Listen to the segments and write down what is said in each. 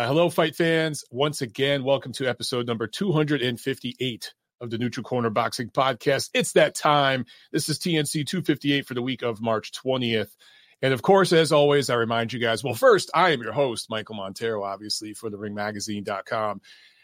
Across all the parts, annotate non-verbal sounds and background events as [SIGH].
Uh, hello, fight fans. Once again, welcome to episode number 258 of the Neutral Corner Boxing Podcast. It's that time. This is TNC 258 for the week of March 20th. And of course, as always, I remind you guys well, first, I am your host, Michael Montero, obviously, for the ringmagazine.com.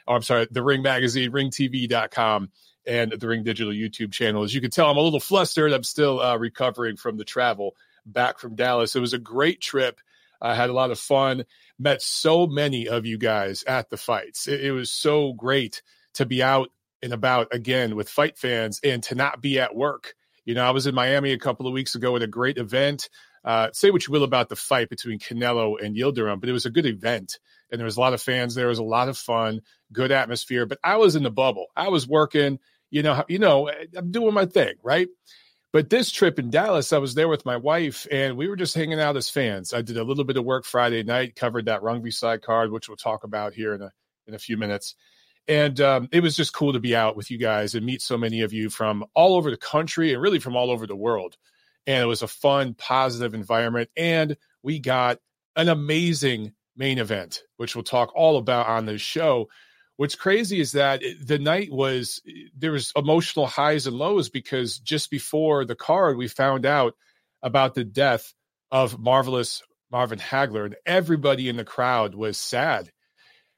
Oh, I'm sorry, the Ring Magazine, ringtv.com, and the Ring Digital YouTube channel. As you can tell, I'm a little flustered. I'm still uh, recovering from the travel back from Dallas. It was a great trip. I had a lot of fun met so many of you guys at the fights. It, it was so great to be out and about again with fight fans and to not be at work. You know, I was in Miami a couple of weeks ago at a great event. Uh, say what you will about the fight between Canelo and Yildirim, but it was a good event. And there was a lot of fans there. It was a lot of fun, good atmosphere. But I was in the bubble. I was working, you know, you know, I'm doing my thing, right? But this trip in Dallas, I was there with my wife and we were just hanging out as fans. I did a little bit of work Friday night, covered that Rungby side card, which we'll talk about here in a in a few minutes. And um, it was just cool to be out with you guys and meet so many of you from all over the country and really from all over the world. And it was a fun, positive environment. And we got an amazing main event, which we'll talk all about on this show what's crazy is that the night was there was emotional highs and lows because just before the card we found out about the death of marvelous Marvin Hagler and everybody in the crowd was sad.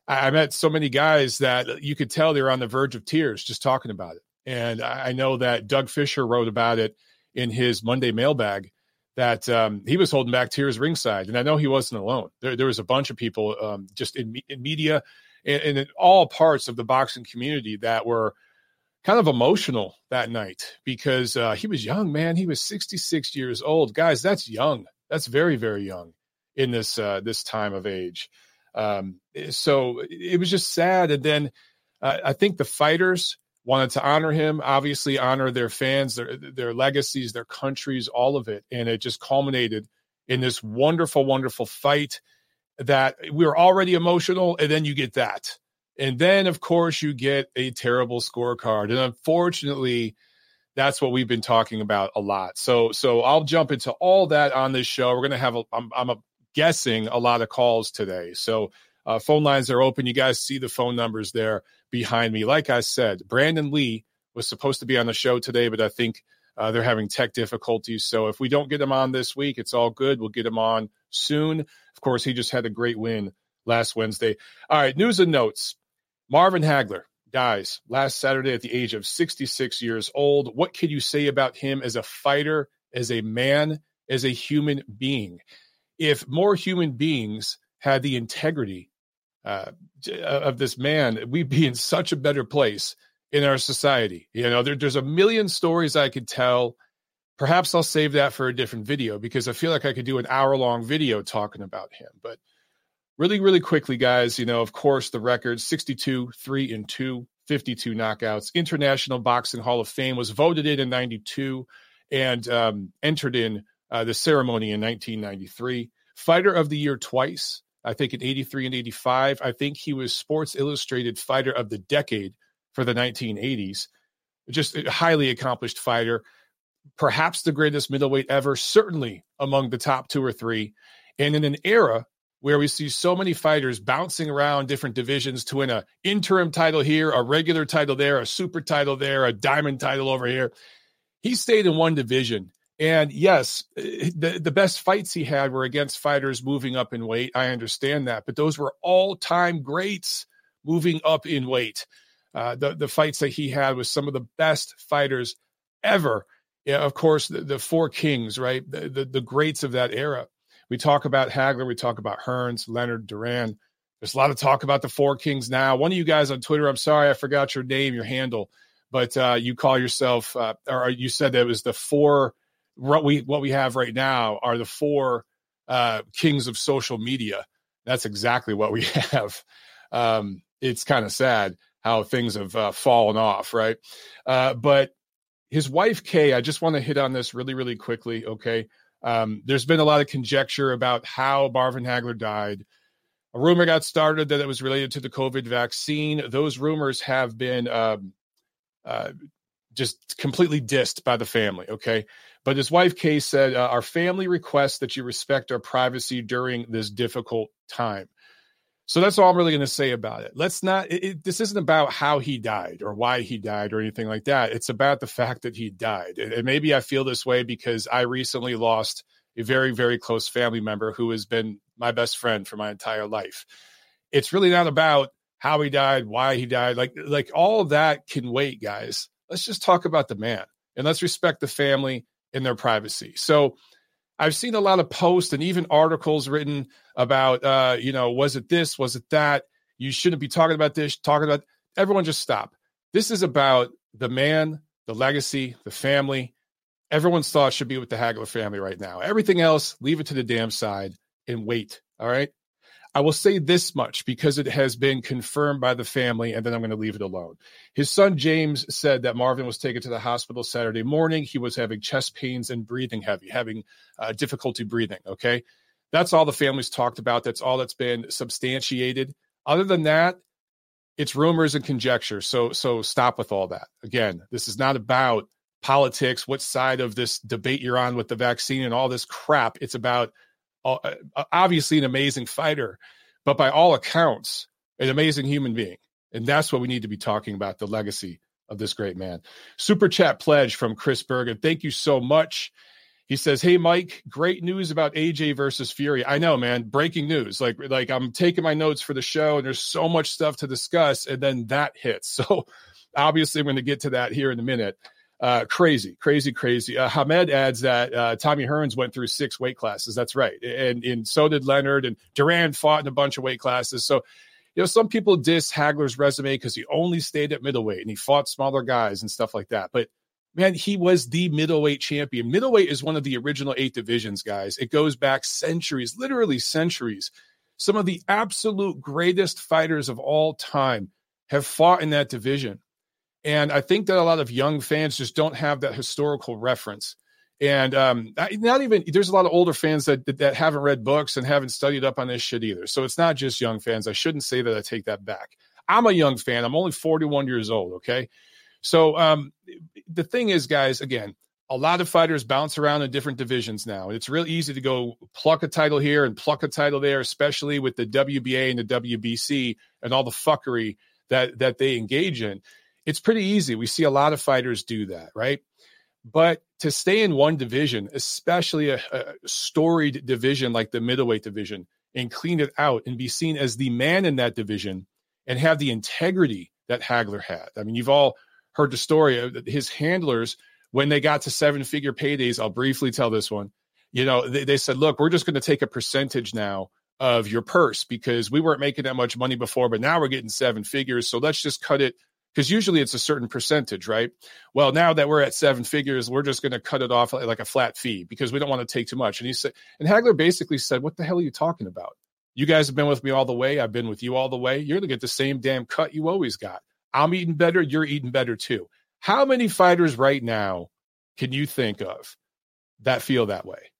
I, met so many guys that you could tell they were on the verge of tears just talking about it. And I know that Doug Fischer wrote about it in his Monday mailbag that um, he was holding back tears ringside. And I know he wasn't alone. There, there was a bunch of people um, just in, in media and, and in all parts of the boxing community that were kind of emotional that night because uh, he was young, man. He was 66 years old. Guys, that's young. That's very, very young in this uh, this time of age. Um, so it was just sad. And then uh, I think the fighters wanted to honor him, obviously honor their fans, their their legacies, their countries, all of it, and it just culminated in this wonderful, wonderful fight that we are already emotional, and then you get that. And then, of course, you get a terrible scorecard. And unfortunately, that's what we've been talking about a lot. So, so I'll jump into all that on this show. We're going to have, a, I'm, I'm a, guessing, a lot of calls today. So, uh, phone lines are open. You guys see the phone numbers there behind me. Like I said, Brandon Lee was supposed to be on the show today, but I think uh, they're having tech difficulties. So if we don't get him on this week, it's all good. We'll get him on soon. Of course, he just had a great win last Wednesday. All right, news and notes. Marvin Hagler dies last Saturday at the age of 66 years old. What can you say about him as a fighter, as a man, as a human being? If more human beings had the integrity uh, of this man, we'd be in such a better place in our society. You know, there, there's a million stories I could tell. Perhaps I'll save that for a different video because I feel like I could do an hour long video talking about him. But really, really quickly, guys, you know, of course, the record 62, 3 and 2, 52 knockouts. International Boxing Hall of Fame was voted in in 92 and um, entered in uh, the ceremony in 1993. Fighter of the Year twice, I think in 83 and 85. I think he was Sports Illustrated Fighter of the Decade for the 1980s. Just a highly accomplished fighter, perhaps the greatest middleweight ever, certainly among the top two or three. And in an era where we see so many fighters bouncing around different divisions to win a interim title here, a regular title there, a super title there, a diamond title over here. He stayed in one division. And yes, the, the best fights he had were against fighters moving up in weight. I understand that, but those were all time greats moving up in weight. Uh, the the fights that he had with some of the best fighters ever. Yeah, of course, the, the four kings, right? The, the, the greats of that era. We talk about Hagler, we talk about Hearns, Leonard, Duran. There's a lot of talk about the four kings now. One of you guys on Twitter, I'm sorry, I forgot your name, your handle, but uh, you call yourself, uh, or you said that it was the four. What we what we have right now are the four uh, kings of social media. That's exactly what we [LAUGHS] have. Um, it's kind of sad how things have uh, fallen off, right? Uh, but his wife, Kay, I just want to hit on this really, really quickly. Okay. Um, there's been a lot of conjecture about how Marvin Hagler died. A rumor got started that it was related to the COVID vaccine. Those rumors have been um, uh, just completely dissed by the family. Okay. But his wife, Kay, said, uh, Our family requests that you respect our privacy during this difficult time. So that's all I'm really going to say about it. Let's not, it, it, this isn't about how he died or why he died or anything like that. It's about the fact that he died. And, and maybe I feel this way because I recently lost a very, very close family member who has been my best friend for my entire life. It's really not about how he died, why he died. Like, like all that can wait, guys. Let's just talk about the man and let's respect the family and their privacy. So, I've seen a lot of posts and even articles written about, uh, you know, was it this? Was it that? You shouldn't be talking about this, talking about everyone just stop. This is about the man, the legacy, the family. Everyone's thoughts should be with the Hagler family right now. Everything else, leave it to the damn side and wait. All right. I will say this much because it has been confirmed by the family, and then I'm going to leave it alone. His son James said that Marvin was taken to the hospital Saturday morning. He was having chest pains and breathing heavy, having uh, difficulty breathing. Okay. That's all the family's talked about. That's all that's been substantiated. Other than that, it's rumors and conjecture. So, so stop with all that. Again, this is not about politics, what side of this debate you're on with the vaccine and all this crap. It's about obviously an amazing fighter, but by all accounts, an amazing human being. And that's what we need to be talking about the legacy of this great man. Super chat pledge from Chris Bergen. Thank you so much. He says, "Hey Mike, great news about AJ versus Fury. I know, man, breaking news. Like like I'm taking my notes for the show and there's so much stuff to discuss and then that hits. [LAUGHS] So obviously I'm going to get to that here in a minute. Uh, crazy, crazy, crazy. Uh, Hamed adds that uh, Tommy Hearns went through six weight classes. That's right, and and so did Leonard and Duran fought in a bunch of weight classes. So, you know, some people diss Hagler's resume because he only stayed at middleweight and he fought smaller guys and stuff like that. But man, he was the middleweight champion. Middleweight is one of the original eight divisions, guys. It goes back centuries, literally centuries. Some of the absolute greatest fighters of all time have fought in that division. And I think that a lot of young fans just don't have that historical reference. And um, not even there's a lot of older fans that, that, that haven't read books and haven't studied up on this shit either. So it's not just young fans. I shouldn't say that. I take that back. I'm a young fan. I'm only 41 years old. Okay, so um, the thing is, guys, again, a lot of fighters bounce around in different divisions now. It's real easy to go pluck a title here and pluck a title there, especially with the WBA and the WBC and all the fuckery that that they engage in it's pretty easy. We see a lot of fighters do that, right? But to stay in one division, especially a, a storied division like the middleweight division, and clean it out and be seen as the man in that division and have the integrity that Hagler had. I mean, you've all heard the story of his handlers when they got to seven figure paydays. I'll briefly tell this one. You know, they, they said, look, we're just going to take a percentage now of your purse because we weren't making that much money before, but now we're getting seven figures. So let's just cut it because usually it's a certain percentage, right? Well, now that we're at seven figures, we're just going to cut it off like a flat fee because we don't want to take too much. And he said, and Hagler basically said, "What the hell are you talking about? You guys have been with me all the way. I've been with you all the way. You're going to get the same damn cut you always got. I'm eating better. You're eating better too. How many fighters right now can you think of that feel that way?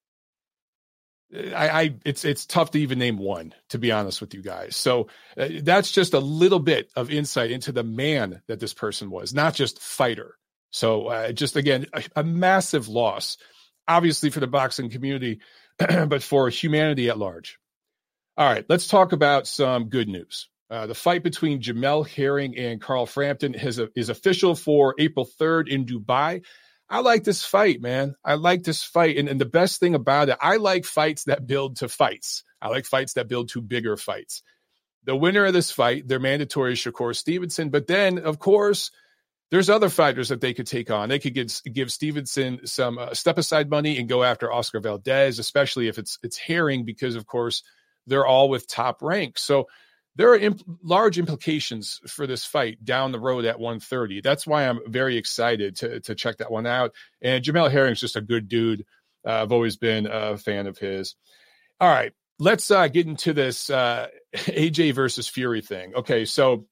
I, I, it's it's tough to even name one to be honest with you guys. So uh, that's just a little bit of insight into the man that this person was, not just fighter. So uh, just again, a, a, massive loss, obviously for the boxing community, [CLEARS THROAT] but for humanity at large. All right, let's talk about some good news. Uh, the fight between Jamel Herring and Carl Frampton has a, is official for April 3rd in Dubai. I like this fight, man. I like this fight. And, and the best thing about it, I like fights that build to fights. I like fights that build to bigger fights. The winner of this fight, they're mandatory Shakur Stevenson. But then, of course, there's other fighters that they could take on. They could give, give Stevenson some uh, step aside money and go after Oscar Valdez, especially if it's it's Herring, because of course they're all with top rank. So there are imp- large implications for this fight down the road at 130. That's why I'm very excited to to check that one out. And Jamel Herring's just a good dude. Uh, I've always been a fan of his. All right, let's uh, get into this uh, [LAUGHS] AJ versus Fury thing. Okay, so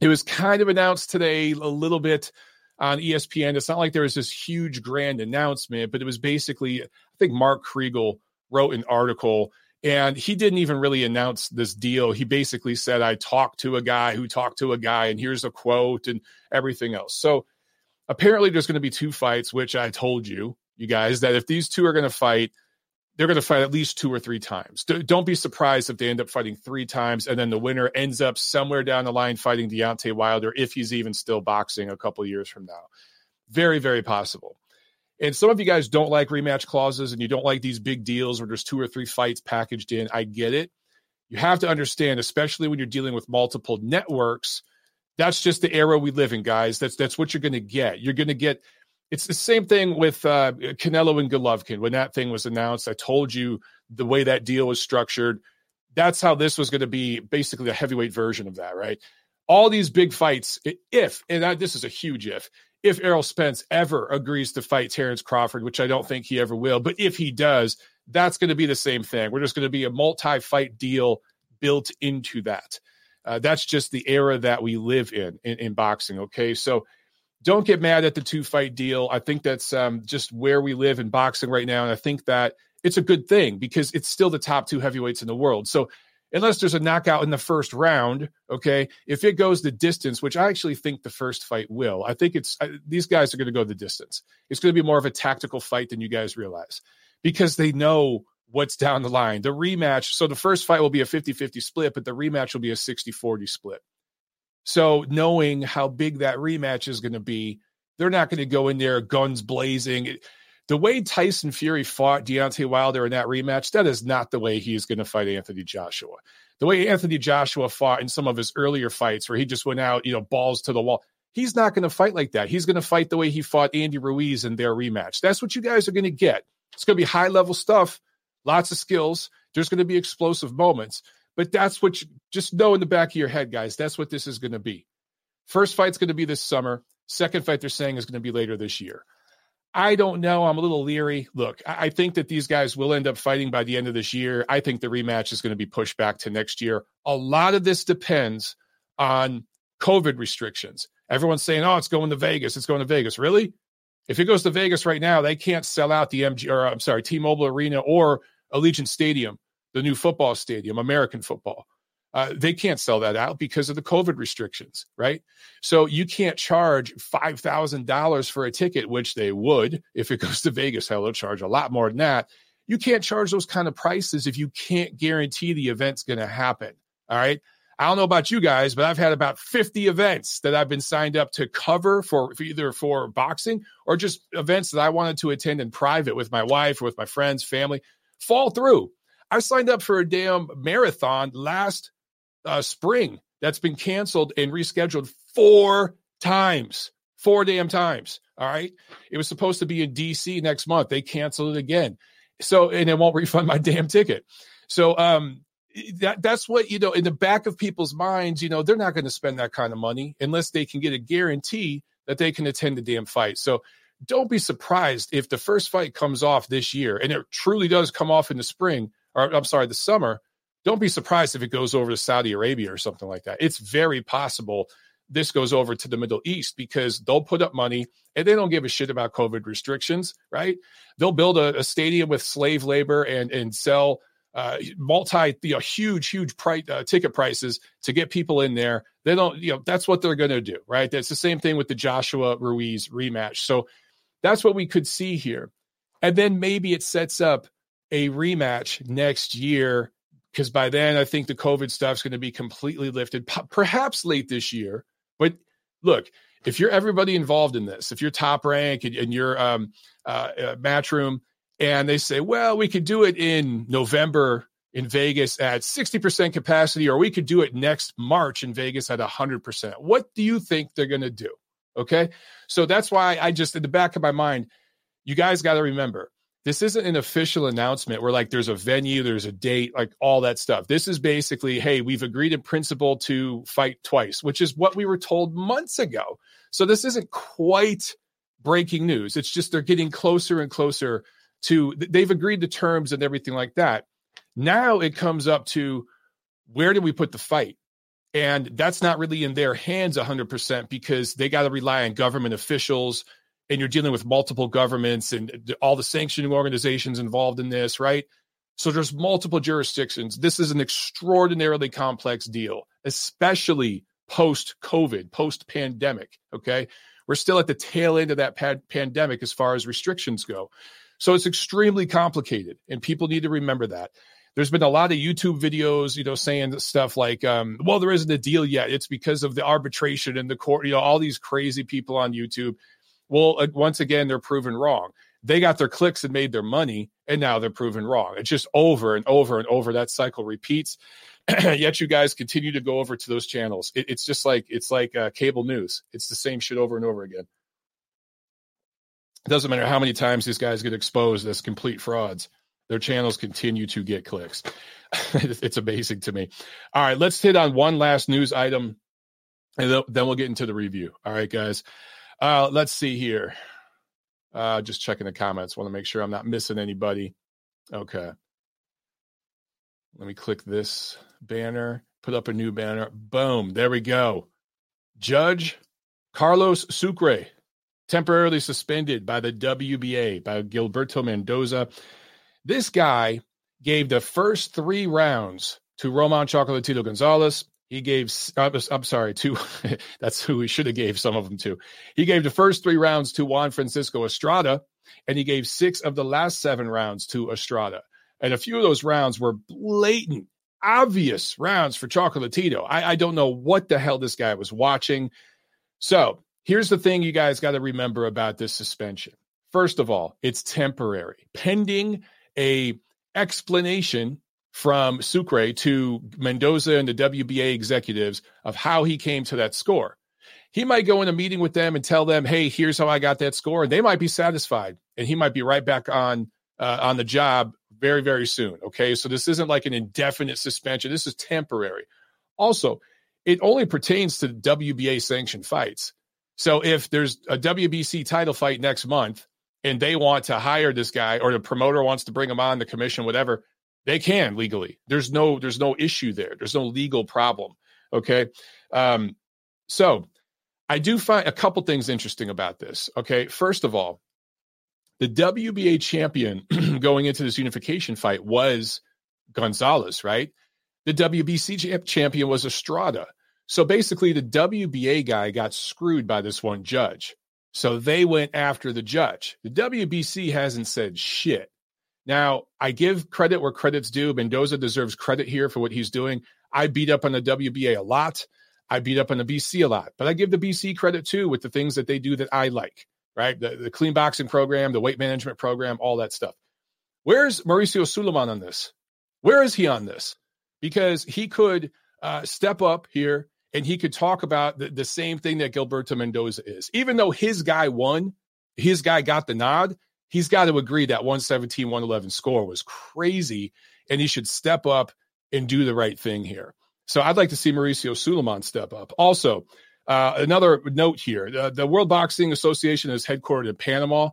it was kind of announced today a little bit on ESPN. It's not like there was this huge grand announcement, but it was basically I think Mark Kriegel wrote an article and he didn't even really announce this deal. He basically said, I talked to a guy who talked to a guy, and here's a quote and everything else. So apparently, there's going to be two fights, which I told you, you guys, that if these two are going to fight, they're going to fight at least two or three times. don't be surprised if they end up fighting three times and then the winner ends up somewhere down the line fighting Deontay Wilder if he's even still boxing a couple years from now. Very, very possible. And some of you guys don't like rematch clauses and you don't like these big deals where there's two or three fights packaged in. I get it. You have to understand, especially when you're dealing with multiple networks, that's just the era we live in, guys. That's that's what you're going to get. You're going to get. It's the same thing with uh, Canelo and Golovkin. When that thing was announced, I told you the way that deal was structured. That's how this was going to be basically a heavyweight version of that, right? All these big fights, if, and this is a huge if, if Errol Spence ever agrees to fight Terrence Crawford, which I don't think he ever will, but if he does, that's going to be the same thing. We're just going to be a multi fight deal built into that. Uh, that's just the era that we live in, in, in boxing. Okay, so don't get mad at the two fight deal. I think that's um, just where we live in boxing right now, and I think that it's a good thing because it's still the top two heavyweights in the world. So unless there's a knockout in the first round, okay, if it goes the distance, which I actually think the first fight will, I think it's uh, these guys are going to go the distance. It's going to be more of a tactical fight than you guys realize because they know what's down the line. The rematch, so the first fight will be a 50 50 split, but the rematch will be a 60 40 split. So knowing how big that rematch is going to be, they're not going to go in there guns blazing. The way Tyson Fury fought Deontay Wilder in that rematch, that is not the way he's going to fight Anthony Joshua. The way Anthony Joshua fought in some of his earlier fights, where he just went out, you know, balls to the wall, he's not going to fight like that. He's going to fight the way he fought Andy Ruiz in their rematch. That's what you guys are going to get. It's going to be high level stuff lots of skills. There's going to be explosive moments, but that's what you just know in the back of your head, guys. That's what this is going to be. First fight's going to be this summer. Second fight they're saying is going to be later this year. I don't know. I'm a little leery. Look, I think that these guys will end up fighting by the end of this year. I think the rematch is going to be pushed back to next year. A lot of this depends on COVID restrictions. Everyone's saying, "Oh, it's going to Vegas. It's going to Vegas." Really? If it goes to Vegas right now, they can't sell out the MG or I'm sorry, T-Mobile Arena or Allegiant Stadium, the new football stadium, American football. Uh, they can't sell that out because of the COVID restrictions, right? So you can't charge five thousand dollars for a ticket, which they would if it [LAUGHS] goes to Vegas. Hell, they'll charge a lot more than that. You can't charge those kind of prices if you can't guarantee the event's going to happen. All right. I don't know about you guys, but I've had about 50 events that I've been signed up to cover for, for, either for boxing or just events that I wanted to attend in private with my wife with my friends, family fall through. I signed up for a damn marathon last uh, spring that's been canceled and rescheduled four times. Four damn times. All right. It was supposed to be in DC next month. They canceled it again. So, and it won't [LAUGHS] refund my damn ticket. So, um, that that's what you know in the back of people's minds you know they're not going to spend that kind of money unless they can get a guarantee that they can attend the damn fight so don't be surprised if the first fight comes off this year and it truly does come off in the spring or I'm sorry, the summer. Don't be surprised if it goes over to Saudi Arabia or something like that. It's very possible this goes over to the Middle East because they'll put up money and they don't give a shit about COVID restrictions, right? They'll build a, a stadium with slave labor and and sell uh, multi, you know, huge, huge price, uh, ticket prices to get people in there. They don't, you know, that's what they're going to do, right? That's the same thing with the Joshua Ruiz rematch. So that's what we could see here. And then maybe it sets up a rematch next year because by then I think the COVID stuff's going to be completely lifted, p- perhaps late this year. But look, if you're everybody involved in this, if you're top rank and, and you're um, uh, uh, matchroom, and they say, well, we could do it in November in Vegas at 60% capacity, or we could do it next March in Vegas at 100%. What do you think they're going to do? Okay. So that's why I just, in the back of my mind, you guys got to remember this isn't an official announcement where like there's a venue, there's a date, like all that stuff. This is basically, hey, we've agreed in principle to fight twice, which is what we were told months ago. So this isn't quite breaking news. It's just they're getting closer and closer to they've agreed to terms and everything like that. Now it comes up to where do we put the fight? And that's not really in their hands 100% because they got to rely on government officials and you're dealing with multiple governments and all the sanctioning organizations involved in this, right? So there's multiple jurisdictions. This is an extraordinarily complex deal, especially post COVID, post pandemic. Okay. We're still at the tail end of that pad- pandemic as far as restrictions go. So it's extremely complicated, and people need to remember that. There's been a lot of YouTube videos, you know, saying stuff like, um, well, there isn't a deal yet. It's because of the arbitration and the court, you know, all these crazy people on YouTube. Well, once again, they're proven wrong. They got their clicks and made their money, and now they're proven wrong. It's just over and over and over. That cycle repeats. [CLEARS THROAT] Yet you guys continue to go over to those channels. It, it's just like it's like uh, cable news. It's the same shit over and over again. It doesn't matter how many times these guys get exposed as complete frauds their channels continue to get clicks. [LAUGHS] it's amazing to me. All right, let's hit on one last news item and then we'll get into the review. All right, guys. Uh, let's see here. Uh, just checking the comments. Want to make sure I'm not missing anybody. Okay. Let me click this banner, put up a new banner. Boom. There we go. Judge Carlos Sucre, temporarily suspended by the WBA by Gilberto Mendoza this guy gave the first three rounds to Roman Chocolatito Gonzalez. He gave, I'm sorry, to [LAUGHS] that's who he should have gave some of them to. He gave the first three rounds to Juan Francisco Estrada, and he gave six of the last seven rounds to Estrada. And a few of those rounds were blatant, obvious rounds for Chocolatito. I, I don't know what the hell this guy was watching. So here's the thing you guys got to remember about this suspension. First of all, it's temporary, pending a explanation from Sucre to Mendoza and the WBA executives of how he came to that score. He might go in a meeting with them and tell them, "Hey, here's how I got that score," and they might be satisfied, and he might be right back on uh, on the job very, very soon. Okay, so this isn't like an indefinite suspension. This is temporary. Also, it only pertains to WBA sanctioned fights. So if there's a WBC title fight next month and they want to hire this guy or the promoter wants to bring him on the commission whatever they can legally. There's no there's no issue there. There's no legal problem okay? Um so i do find a couple things interesting about this okay? First of all the wba champion [CLEARS THROAT] going into this unification fight was gonzalez right? The wbc champion was estrada. So basically the wba guy got screwed by this one judge. So they went after the judge. The WBC hasn't said shit. Now, I give credit where credit's due. Mendoza deserves credit here for what he's doing. I beat up on the WBA a lot. I beat up on the BC a lot, but I give the BC credit too with the things that they do that I like, right? The, the clean boxing program, the weight management program, all that stuff. Where's Mauricio Sulaiman on this? Where is he on this? Because he could uh, step up here and he could talk about the, the same thing that Gilberto Mendoza is. Even though his guy won, his guy got the nod, he's got to agree that 117, 111 score was crazy, and he should step up and do the right thing here. So I'd like to see Mauricio Sulaiman step up. Also, uh, another note here the, the World Boxing Association is headquartered in Panama.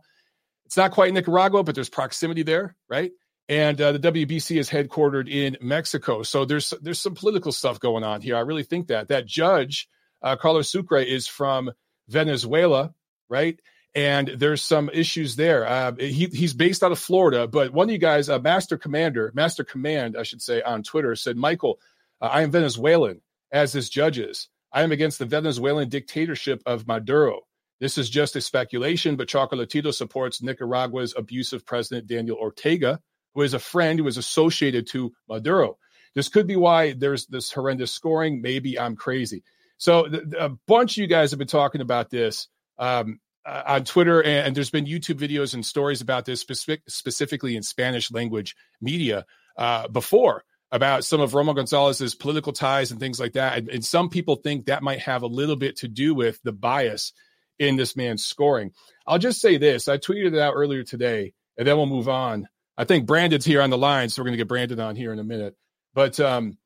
It's not quite Nicaragua, but there's proximity there, right? and uh, the WBC is headquartered in Mexico. So there's there's some political stuff going on here. I really think that that judge uh, Carlos Sucre is from Venezuela, right? And there's some issues there. Uh, he, he's based out of Florida, but one of you guys, uh, Master Commander, Master Command, I should say, on Twitter said, Michael, uh, I am Venezuelan, as this judges. I am against the Venezuelan dictatorship of Maduro. This is just a speculation, but Chocolatito supports Nicaragua's abusive president Daniel Ortega, who is a friend who is associated to Maduro. This could be why there's this horrendous scoring. Maybe I'm crazy. So a bunch of you guys have been talking about this um, uh, on Twitter, and, and, there's been YouTube videos and stories about this specific, specifically in Spanish language media uh, before about some of Roman Gonzalez's political ties and things like that. And, and some people think that might have a little bit to do with the bias in this man's scoring. I'll just say this: I tweeted it out earlier today, and then we'll move on. I think Brandon's here on the line, so we're going to get Brandon on here in a minute. But um,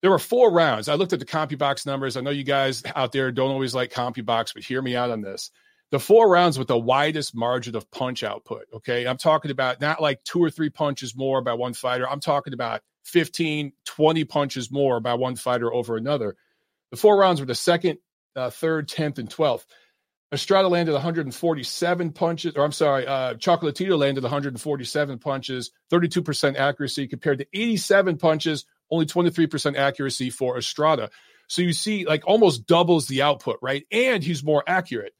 there were four rounds. I looked at the CompuBox numbers. I know you guys out there don't always like CompuBox, but hear me out on this. The four rounds with the widest margin of punch output. Okay. I'm talking about not like two or three punches more by one fighter. I'm talking about 15, 20 punches more by one fighter over another. The four rounds were the second, uh, third, 10th, and 12th. Estrada landed 147 punches, or I'm sorry, uh, Chocolatito landed 147 punches, 32% accuracy compared to 87 punches, only 23% accuracy for Estrada. So you see, like almost doubles the output, right? And he's more accurate.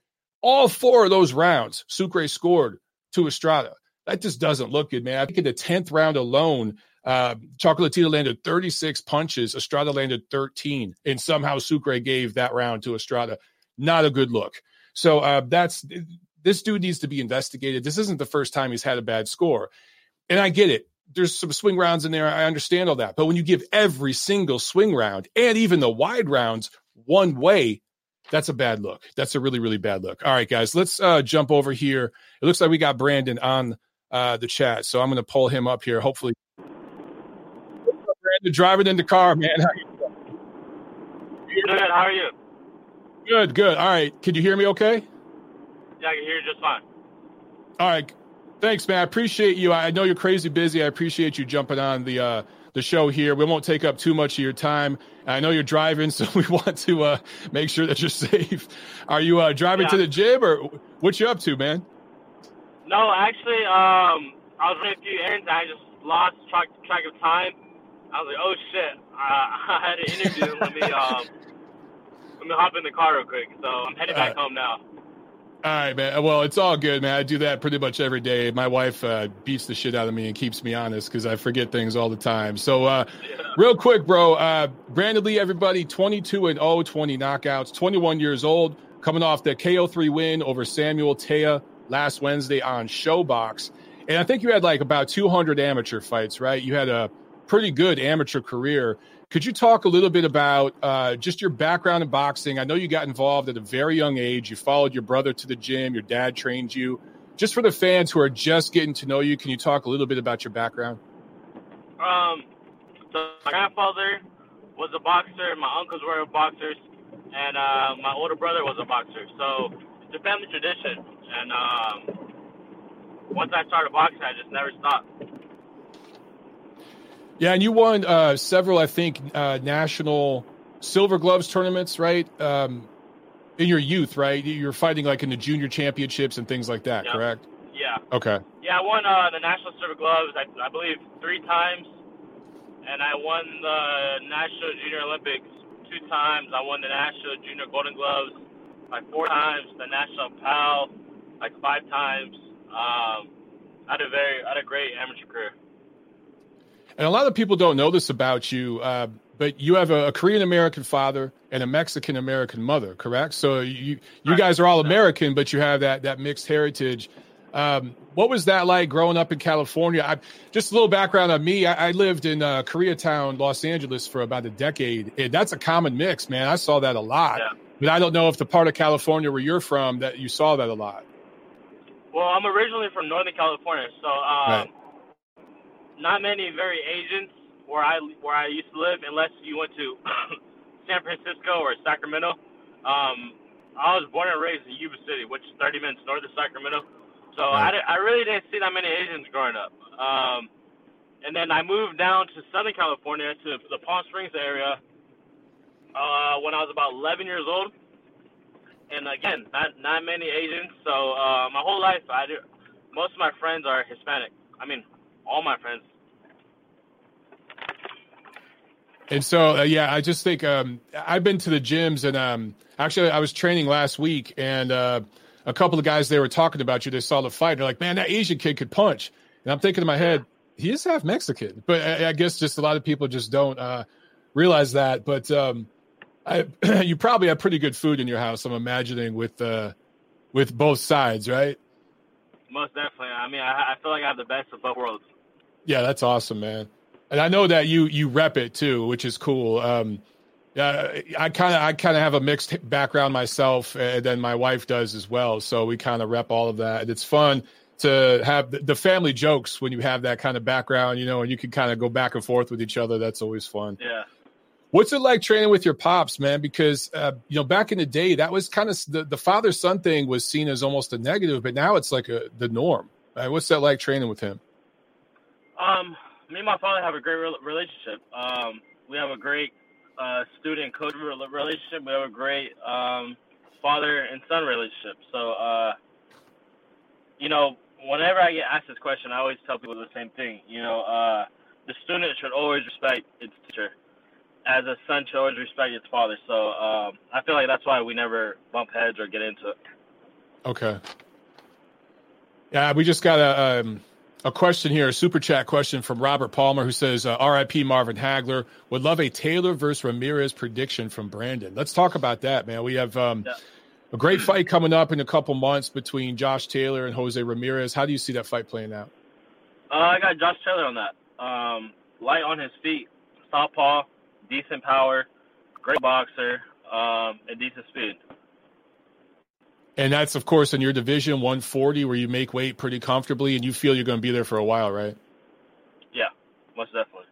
All four of those rounds, Sucre scored to Estrada. That just doesn't look good, man. I think in the 10th round alone, uh, Chocolatito landed 36 punches. Estrada landed 13. And somehow Sucre gave that round to Estrada. Not a good look. So uh, that's this dude needs to be investigated. This isn't the first time he's had a bad score. And I get it. There's some swing rounds in there. I understand all that. But when you give every single swing round and even the wide rounds one way, that's a bad look. That's a really, really bad look. All right, guys, let's uh, jump over here. It looks like we got Brandon on uh, the chat. So I'm going to pull him up here. Hopefully, Brandon driving in the car, man. How you doing? Good. How are you? Good, good. All right. Can you hear me okay? Yeah, I can hear you just fine. All right. Thanks, man. I appreciate you. I know you're crazy busy. I appreciate you jumping on the uh, the show here. We won't take up too much of your time. I know you're driving, [LAUGHS] so we want to uh, make sure that you're [LAUGHS] safe. Are you uh, driving yeah. to the gym, or what you up to, man? No, actually, um, I was running a few errands. I just lost track track of time. I was like, oh shit, uh, [LAUGHS] I had an interview. let me um, let me hop in the car real quick. So I'm headed back home now. All right, man. Well, it's all good, man. I do that pretty much every day. My wife uh, beats the shit out of me and keeps me honest because I forget things all the time. So, uh, yeah. real quick, bro. Uh, Brandon Lee, everybody, 22 and 0, 20 knockouts, 21 years old, coming off the KO3 win over Samuel Teah last Wednesday on ShoBox. And I think you had like about 200 amateur fights, right? You had a pretty good amateur career. Could you talk a little bit about uh, just your background in boxing? I know you got involved at a very young age. You followed your brother to the gym. Your dad trained you. Just for the fans who are just getting to know you, can you talk a little bit about your background? Um, so my grandfather was a boxer. My uncles were boxers, and uh, my older brother was a boxer. So it's a family tradition. And um, once I started boxing, I just never stopped. Yeah, and you won uh, several, I think, uh, national silver gloves tournaments, right? Um, in your youth, right? You were fighting like in the junior championships and things like that, yeah. correct? Yeah. Okay. Yeah, I won uh, the national silver gloves, I, I believe, three times, and I won the national junior Olympics two times. I won the national junior golden gloves like four times, the national PAL like five times. Um, I had a very, I had a great amateur career. And a lot of people don't know this about you, uh, but you have a, a Korean American father and a Mexican American mother, correct? So you you guys are all American, but you have that that mixed heritage. Um, what was that like growing up in California? I, just a little background on me. I, I lived in uh, Koreatown, Los Angeles, for about a decade, and that's a common mix, man. I saw that a lot, yeah. but I don't know if the part of California where you're from that you saw that a lot. Well, I'm originally from Northern California, so um, right not many very Asians where I where I used to live, unless you went to [COUGHS] San Francisco or Sacramento. Um, I was born and raised in Yuba City, which is 30 minutes north of Sacramento. So right. I, I really didn't see that many Asians growing up. Um, and then I moved down to Southern California to the Palm Springs area uh, when I was about 11 years old. And again, not not many Asians. So uh, my whole life, I do, most of my friends are Hispanic. I mean, all my friends And so, uh, yeah, I just think um, I've been to the gyms, and um, actually, I was training last week, and uh, a couple of guys they were talking about you. They saw the fight. They're like, "Man, that Asian kid could punch." And I'm thinking in my head, he is half Mexican, but I, I guess just a lot of people just don't uh, realize that. But um, I, [CLEARS THROAT] you probably have pretty good food in your house. I'm imagining with uh, with both sides, right? Most definitely. I mean, I, I feel like I have the best of both worlds. Yeah, that's awesome, man and I know that you you rep it too, which is cool. Um, uh, I kind of I kind of have a mixed background myself, and then my wife does as well. So we kind of rep all of that, and it's fun to have the, family jokes when you have that kind of background, you know, and you can kind of go back and forth with each other. That's always fun. Yeah. What's it like training with your pops, man? Because uh, you know, back in the day, that was kind of the, the father son thing was seen as almost a negative, but now it's like a the norm. Right? What's that like training with him? Um, me and my father have a great re- relationship. Um, we have a great uh, student coach relationship. We have a great um, father and son relationship. So, uh, you know, whenever I get asked this question, I always tell people the same thing. You know, uh, the student should always respect its teacher, as a son should always respect its father. So um, I feel like that's why we never bump heads or get into it. Okay. Yeah, we just got a. Um A question here, a super chat question from Robert Palmer who says, uh, RIP Marvin Hagler would love a Taylor versus Ramirez prediction from Brandon. Let's talk about that, man. We have um, yeah. a great fight coming up in a couple months between Josh Taylor and Jose Ramirez. How do you see that fight playing out? Uh, I got Josh Taylor on that. Um, light on his feet, southpaw, decent power, great boxer, um, and decent speed. And that's, of course, in your division 140, where you make weight pretty comfortably and you feel you're going to be there for a while, right? Yeah, most definitely.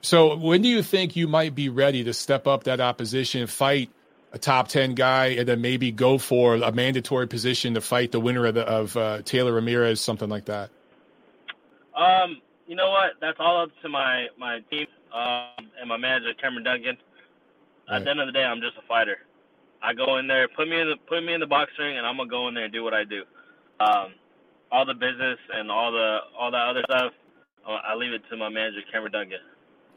So, when do you think you might be ready to step up that opposition, fight a top 10 guy, and then maybe go for a mandatory position to fight the winner of, the, of uh, Taylor Ramirez, something like that? Um, you know what? That's all up to my, my team um, and my manager, Cameron Dunkin. Right. At the end of the day, I'm just a fighter. I go in there, put me in the put me in the box ring, and I'm gonna go in there and do what I do. Um, all the business and all the all that other stuff, uh, I leave it to my manager, Cameron Dunkin.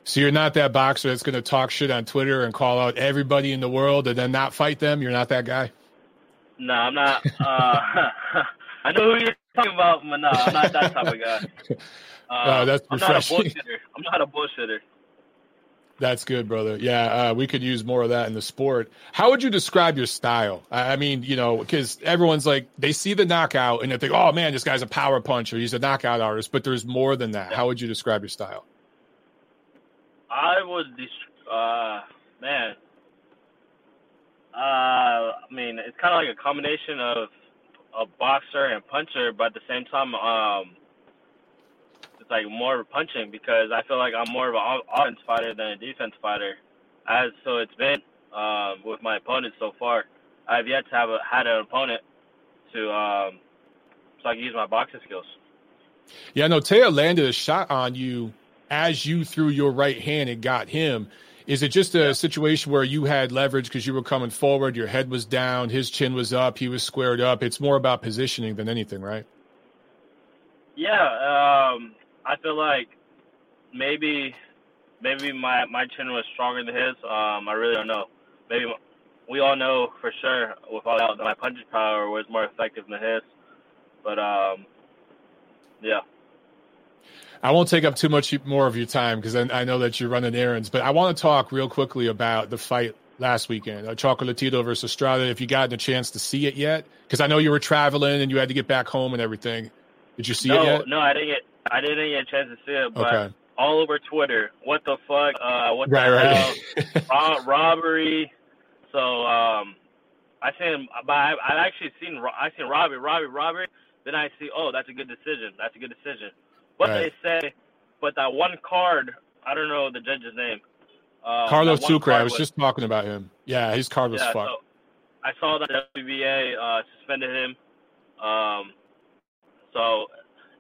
So you're not that boxer that's gonna talk shit on Twitter and call out everybody in the world and then not fight them. You're not that guy. No, I'm not. Uh, [LAUGHS] I know who you're talking about, but no, I'm not that type of guy. [LAUGHS] Uh, that's refreshing. I'm not a bullshitter. I'm not a bullshitter. That's good, brother. Yeah, uh, we could use more of that in the sport. How would you describe your style? I mean, you know, because everyone's like, they see the knockout and they think, oh man, this guy's a power puncher. He's a knockout artist. But there's more than that. How would you describe your style? I would, uh, man, uh, I mean, it's kind of like a combination of a boxer and puncher, but at the same time, um, like more punching because I feel like I'm more of an offense fighter than a defense fighter. As so it's been um, with my opponents so far. I've yet to have a, had an opponent to um, so I can use my boxing skills. Yeah, no, Teah landed a shot on you as you threw your right hand and got him. Is it just a yeah. situation where you had leverage because you were coming forward, your head was down, his chin was up, he was squared up? It's more about positioning than anything, right? Yeah, um, I feel like maybe maybe my my chin was stronger than his. Um, I really don't know. Maybe we all know for sure without doubt that my punching power was more effective than his. But um, yeah. I won't take up too much more of your time because I know that you're running errands. But I want to talk real quickly about the fight last weekend, uh, Chocolatito versus Estrada. If you got a chance to see it yet, because I know you were traveling and you had to get back home and everything. Did you see no, it yet? No, I didn't get. I didn't get a chance to see it, but okay. all over Twitter, what the fuck? Uh, what the right, hell? [LAUGHS] Robbery. So um, I seen, but I, I actually seen I seen Robbie, Robbie, Robbie. Then I see, oh, that's a good decision. That's a good decision. But right. they say, but that one card, I don't know the judge's name. Uh, Carlos Sucre. I was, was, just talking about him. Yeah, his card was yeah, fucked. So I saw that WBA uh, suspended him. Um, so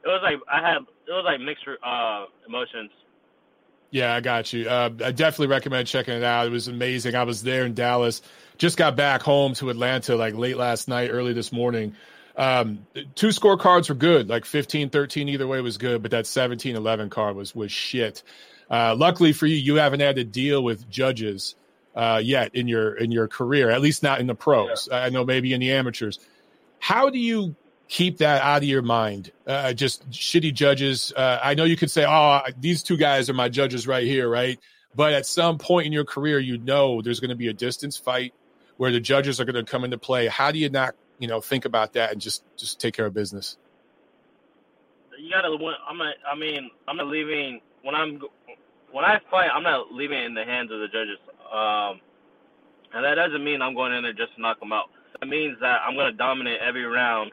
it was like I had it was like mixed uh, emotions. Yeah, I got you. Uh, I definitely recommend checking it out. It was amazing. I was there in Dallas. Just got back home to Atlanta like late last night, early this morning. Um, two scorecards were good, like 15 13 either way was good, but that 17 11 card was was shit. Uh, luckily for you, you haven't had to deal with judges uh, yet in your in your career, at least not in the pros. Yeah. I know maybe in the amateurs. How do you keep that out of your mind. Uh, just shitty judges. Uh, I know you could say, "Oh, these two guys are my judges right here," right? But at some point in your career, you know there's going to be a distance fight where the judges are going to come into play. How do you not, you know, think about that and just just take care of business? You got to. I'm. I mean, I'm not leaving when I'm when I fight. I'm not leaving it in the hands of the judges. Um, and that doesn't mean I'm going in there just to knock them out. It means that I'm going to dominate every round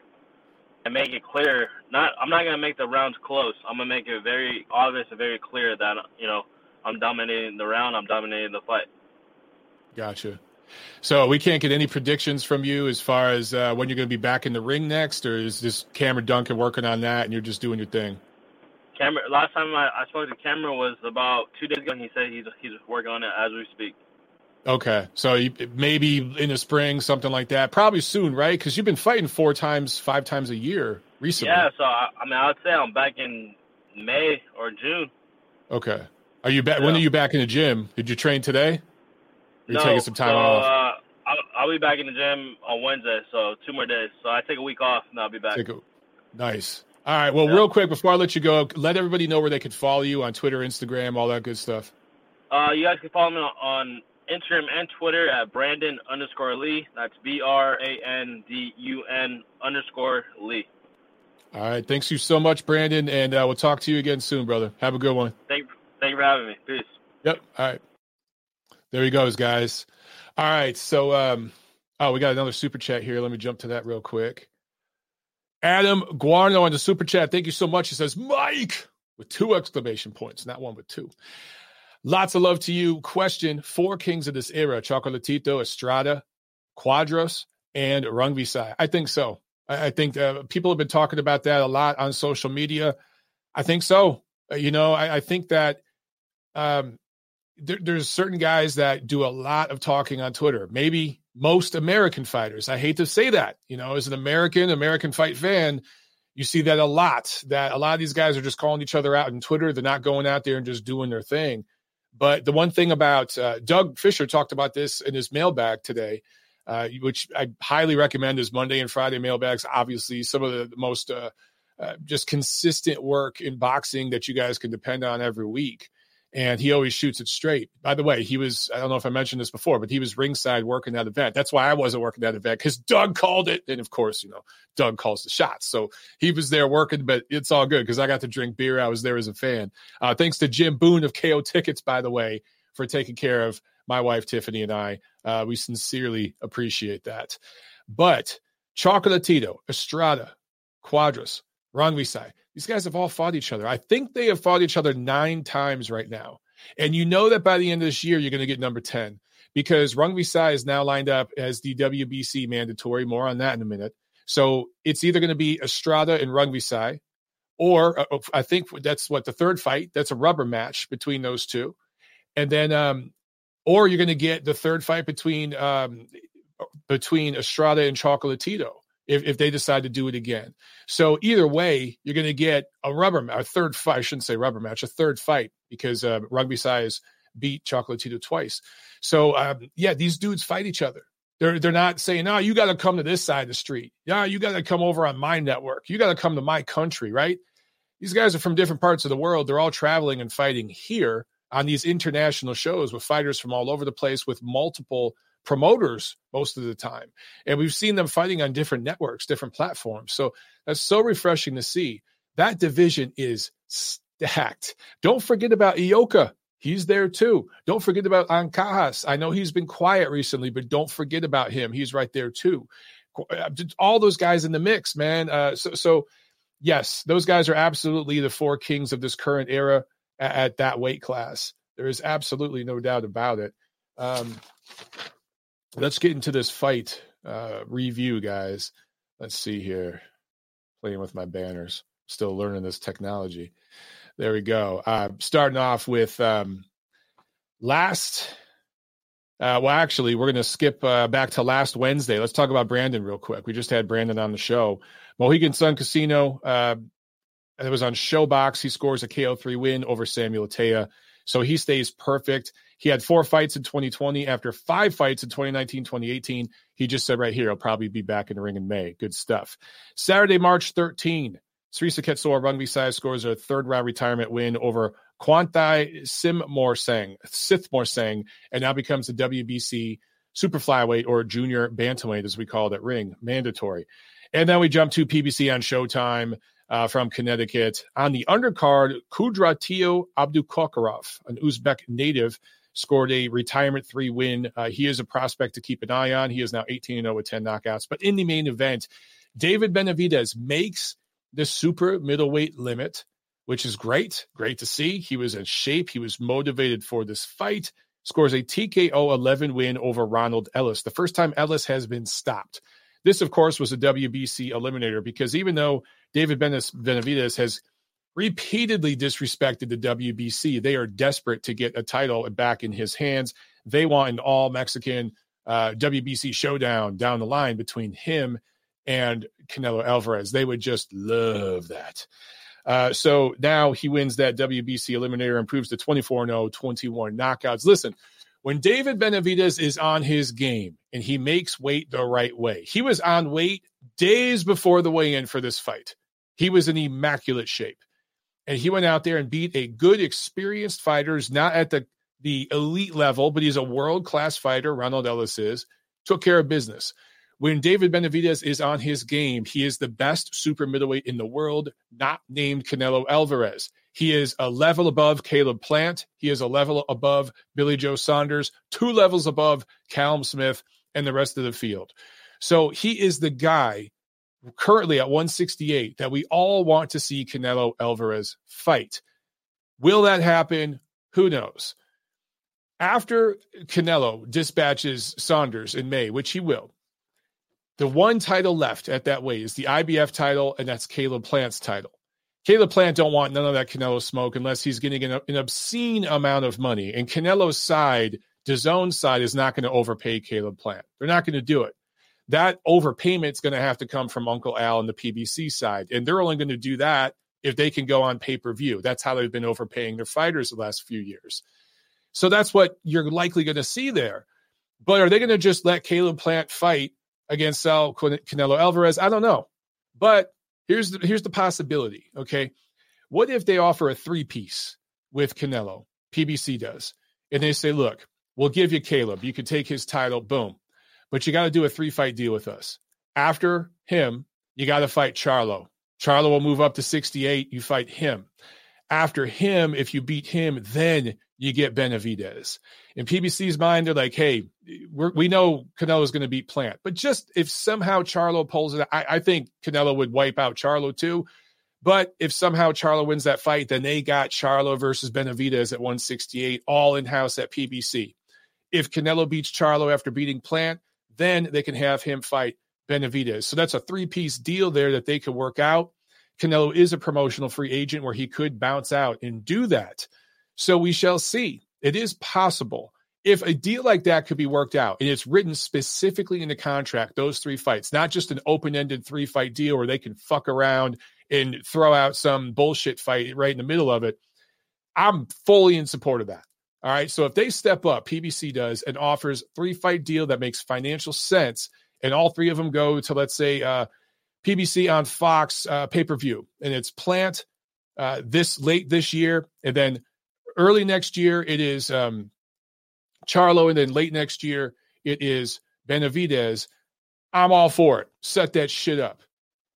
and make it clear. Not I'm not gonna make the rounds close. I'm gonna make it very obvious and very clear that you know I'm dominating the round. I'm dominating the fight. Gotcha. So we can't get any predictions from you as far as uh, when you're going to be back in the ring next, or is this Cameron Dunkin working on that and you're just doing your thing? Cameron, last time I, I spoke to Cameron was about two days ago, and he said he's he's working on it as we speak. Okay, so you, maybe in the spring, something like that. Probably soon, right? Because you've been fighting four times, five times a year recently. Yeah, so I, I mean, I would say I'm back in May or June. Okay, are you back? Yeah. When are you back in the gym? Did you train today? Are you no, taking some time so, off? Uh, I'll, I'll, be back in the gym on Wednesday, so two more days. So I take a week off, and I'll be back. A, nice. All right. Well, real quick before I let you go, let everybody know where they can follow you on Twitter, Instagram, all that good stuff. Uh, you guys can follow me on Instagram and Twitter at Brandon underscore Lee. That's B R A N D U N underscore Lee. All right. Thanks you so much, Brandon, and uh, we'll talk to you again soon, brother. Have a good one. Thank, thank you for having me. Peace. Yep. All right. There he goes, guys. All right. So, um, oh, we got another super chat here. Let me jump to that real quick. Adam Guarno on the super chat. Thank you so much. He says, Mike, with two exclamation points, not one, but two. Lots of love to you. Question Four kings of this era Chocolatito, Estrada, Cuadras, and Rungvisai. I think so. I, I think uh, people have been talking about that a lot on social media. I think so. Uh, you know, I, I think that um, there, there's certain guys that do a lot of talking on Twitter. Maybe most American fighters. I hate to say that. You know, as an American, American fight fan, you see that a lot. That a lot of these guys are just calling each other out on Twitter. They're not going out there and just doing their thing. But the one thing about uh, Doug Fischer talked about this in his mailbag today, uh, which I highly recommend is Monday and Friday mailbags. Obviously, some of the, most uh, uh just consistent work in boxing that you guys can depend on every week and he always shoots it straight. By the way, he was, I don't know if I mentioned this before, but he was ringside working that event. That's why I wasn't working that event because Doug called it. And of course, you know, Doug calls the shots. So he was there working, but it's all good because I got to drink beer. I was there as a fan. Uh, thanks to Jim Boone of KO Tickets, by the way, for taking care of my wife, Tiffany, and I. Uh, we sincerely appreciate that. But Chocolatito, Estrada, Cuadras, Rungvisai, these guys have all fought each other. I think they have fought each other nine times right now. And you know that by the end of this year, you're going to get number 10 because Rungvisai is now lined up as the WBC mandatory. More on that in a minute. So it's either going to be Estrada and Rungvisai, or uh, oh, I think that's what the third fight. That's a rubber match between those two. And then, um, or you're going to get the third fight between um, between Estrada and Chocolatito if, if they decide to do it again. So either way, you're going to get a rubber, a third fight. I shouldn't say rubber match, a third fight because uh, Size beat Chocolatito twice. So um, yeah, these dudes fight each other. They're they're not saying, no, you got to come to this side of the street. Yeah, you got to come over on my network. You got to come to my country, right? These guys are from different parts of the world. They're all traveling and fighting here on these international shows with fighters from all over the place with multiple promoters most of the time. And we've seen them fighting on different networks, different platforms. So that's so refreshing to see. That division is stacked. Don't forget about Ioka. He's there too. Don't forget about Ancajas. I know he's been quiet recently, but don't forget about him. He's right there too. Uh, all those guys in the mix, man. Uh, so, so, yes, those guys are absolutely the four kings of this current era at, at that weight class. There is absolutely no doubt about it. Um, let's get into this fight uh, review, guys. Let's see here. Playing with my banners, still learning this technology. There we go. Uh, starting off with um, last. Uh, well, actually, we're going to skip uh, back to last Wednesday. Let's talk about Brandon real quick. We just had Brandon on the show. Mohegan Sun Casino. Uh, it was on ShoBox. He scores a KO3 win over Samuel Teah. So he stays perfect. He had four fights in 2020. After five fights in 2019, 2018, he just said right here, he'll probably be back in the ring in May. Good stuff. Saturday, March 13, Srisaket Sor Rungvisai scores a third round retirement win over Kwanthai Simmorsang, Sithmorsang, and now becomes the WBC super flyweight or junior bantamweight, as we call it ring, mandatory. And then we jump to PBC on Showtime uh, from Connecticut. On the undercard, Kudratillo Abdukakhorov, an Uzbek native, scored a retirement three win. Uh, he is a prospect to keep an eye on. He is now 18 0 with 10 knockouts. But in the main event, David Benavidez makes the super middleweight limit, which is great. Great to see. He was in shape. He was motivated for this fight. Scores a TKO 11 win over Ronald Ellis, the first time Ellis has been stopped. This, of course, was a WBC eliminator because even though David Benavidez has repeatedly disrespected the WBC. They are desperate to get a title back in his hands. They want an all Mexican uh, WBC showdown down the line between him and Canelo Alvarez. They would just love that. Uh, so now he wins that WBC eliminator, improves to 24 0, 21 knockouts. Listen, when David Benavidez is on his game and he makes weight the right way, he was on weight days before the weigh in for this fight. He was in immaculate shape. And he went out there and beat a good, experienced fighters, not at the, the elite level, but he's a world class fighter. Ronald Ellis is, took care of business. When David Benavidez is on his game, he is the best super middleweight in the world, not named Canelo Alvarez. He is a level above Caleb Plant. He is a level above Billy Joe Saunders, two levels above Callum Smith and the rest of the field. So he is the guy currently at 168 that we all want to see Canelo Alvarez fight. Will that happen? Who knows? After Canelo dispatches Saunders in May, which he will, the one title left at that weight is the IBF title, and that's Caleb Plant's title. Caleb Plant don't want none of that Canelo smoke unless he's getting an, an obscene amount of money. And Canelo's side, DAZN's side, is not going to overpay Caleb Plant. They're not going to do it. That overpayment is going to have to come from Uncle Al and the PBC side, and they're only going to do that if they can go on pay per view. That's how they've been overpaying their fighters the last few years. So that's what you're likely going to see there. But are they going to just let Caleb Plant fight against Saul Canelo Alvarez? I don't know. But here's the, here's the possibility. Okay, what if they offer a three piece with Canelo? PBC does, and they say, look, we'll give you Caleb. You can take his title. Boom, but you got to do a three fight deal with us. After him, you got to fight Charlo. Charlo will move up to 68. You fight him. After him, if you beat him, then you get Benavidez. In PBC's mind, they're like, hey, we know Canelo is going to beat Plant. But just if somehow Charlo pulls it, I, I think Canelo would wipe out Charlo too. But if somehow Charlo wins that fight, then they got Charlo versus Benavidez at 168, all in house at PBC. If Canelo beats Charlo after beating Plant, then they can have him fight Benavidez. So that's a three piece deal there that they could work out. Canelo is a promotional free agent where he could bounce out and do that. So we shall see. It is possible if a deal like that could be worked out and it's written specifically in the contract, those three fights, not just an open ended three fight deal where they can fuck around and throw out some bullshit fight right in the middle of it. I'm fully in support of that. All right. So if they step up, PBC does and offers three fight deal that makes financial sense, and all three of them go to let's say uh, PBC on Fox uh, pay per view, and it's Plant uh, this late this year, and then early next year it is um, Charlo, and then late next year it is Benavidez. I'm all for it. Set that shit up.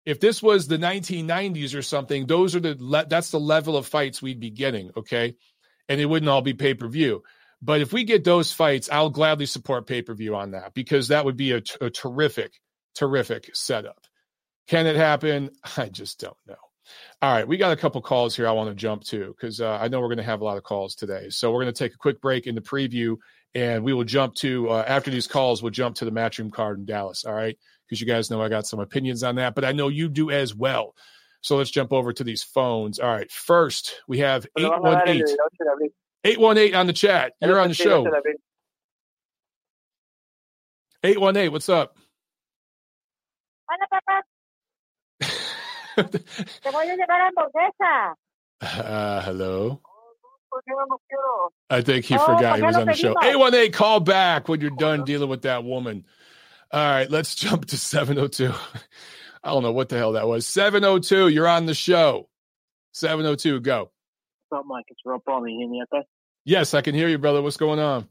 If this was the 1990s or something, those are the le- that's the level of fights we'd be getting. Okay, and it wouldn't all be pay per view. But if we get those fights, I'll gladly support pay per view on that because that would be a, terrific, terrific setup. Can it happen? [LAUGHS] I just don't know. All right, we got a couple calls here I want to jump to because uh, I know we're going to have a lot of calls today. So we're going to take a quick break in the preview, and we will jump to uh, after these calls. We'll jump to the matchroom card in Dallas. All right, because you guys know I got some opinions on that, but I know you do as well. So let's jump over to these phones. All right, first we have eight one eight. 818 on the chat. You're on the show. 818, what's up? Te voy a llevar hamburguesa. Uh, hello. I think he oh, forgot he was on the show. 818, call back when you're done dealing with that woman. All right, let's jump to 702. I don't know what the hell that was. 702, you're on the show. 702, go. What's up, Mike? It's Rob Palmer. You hear me okay? Yes, I can hear you, brother. What's going on?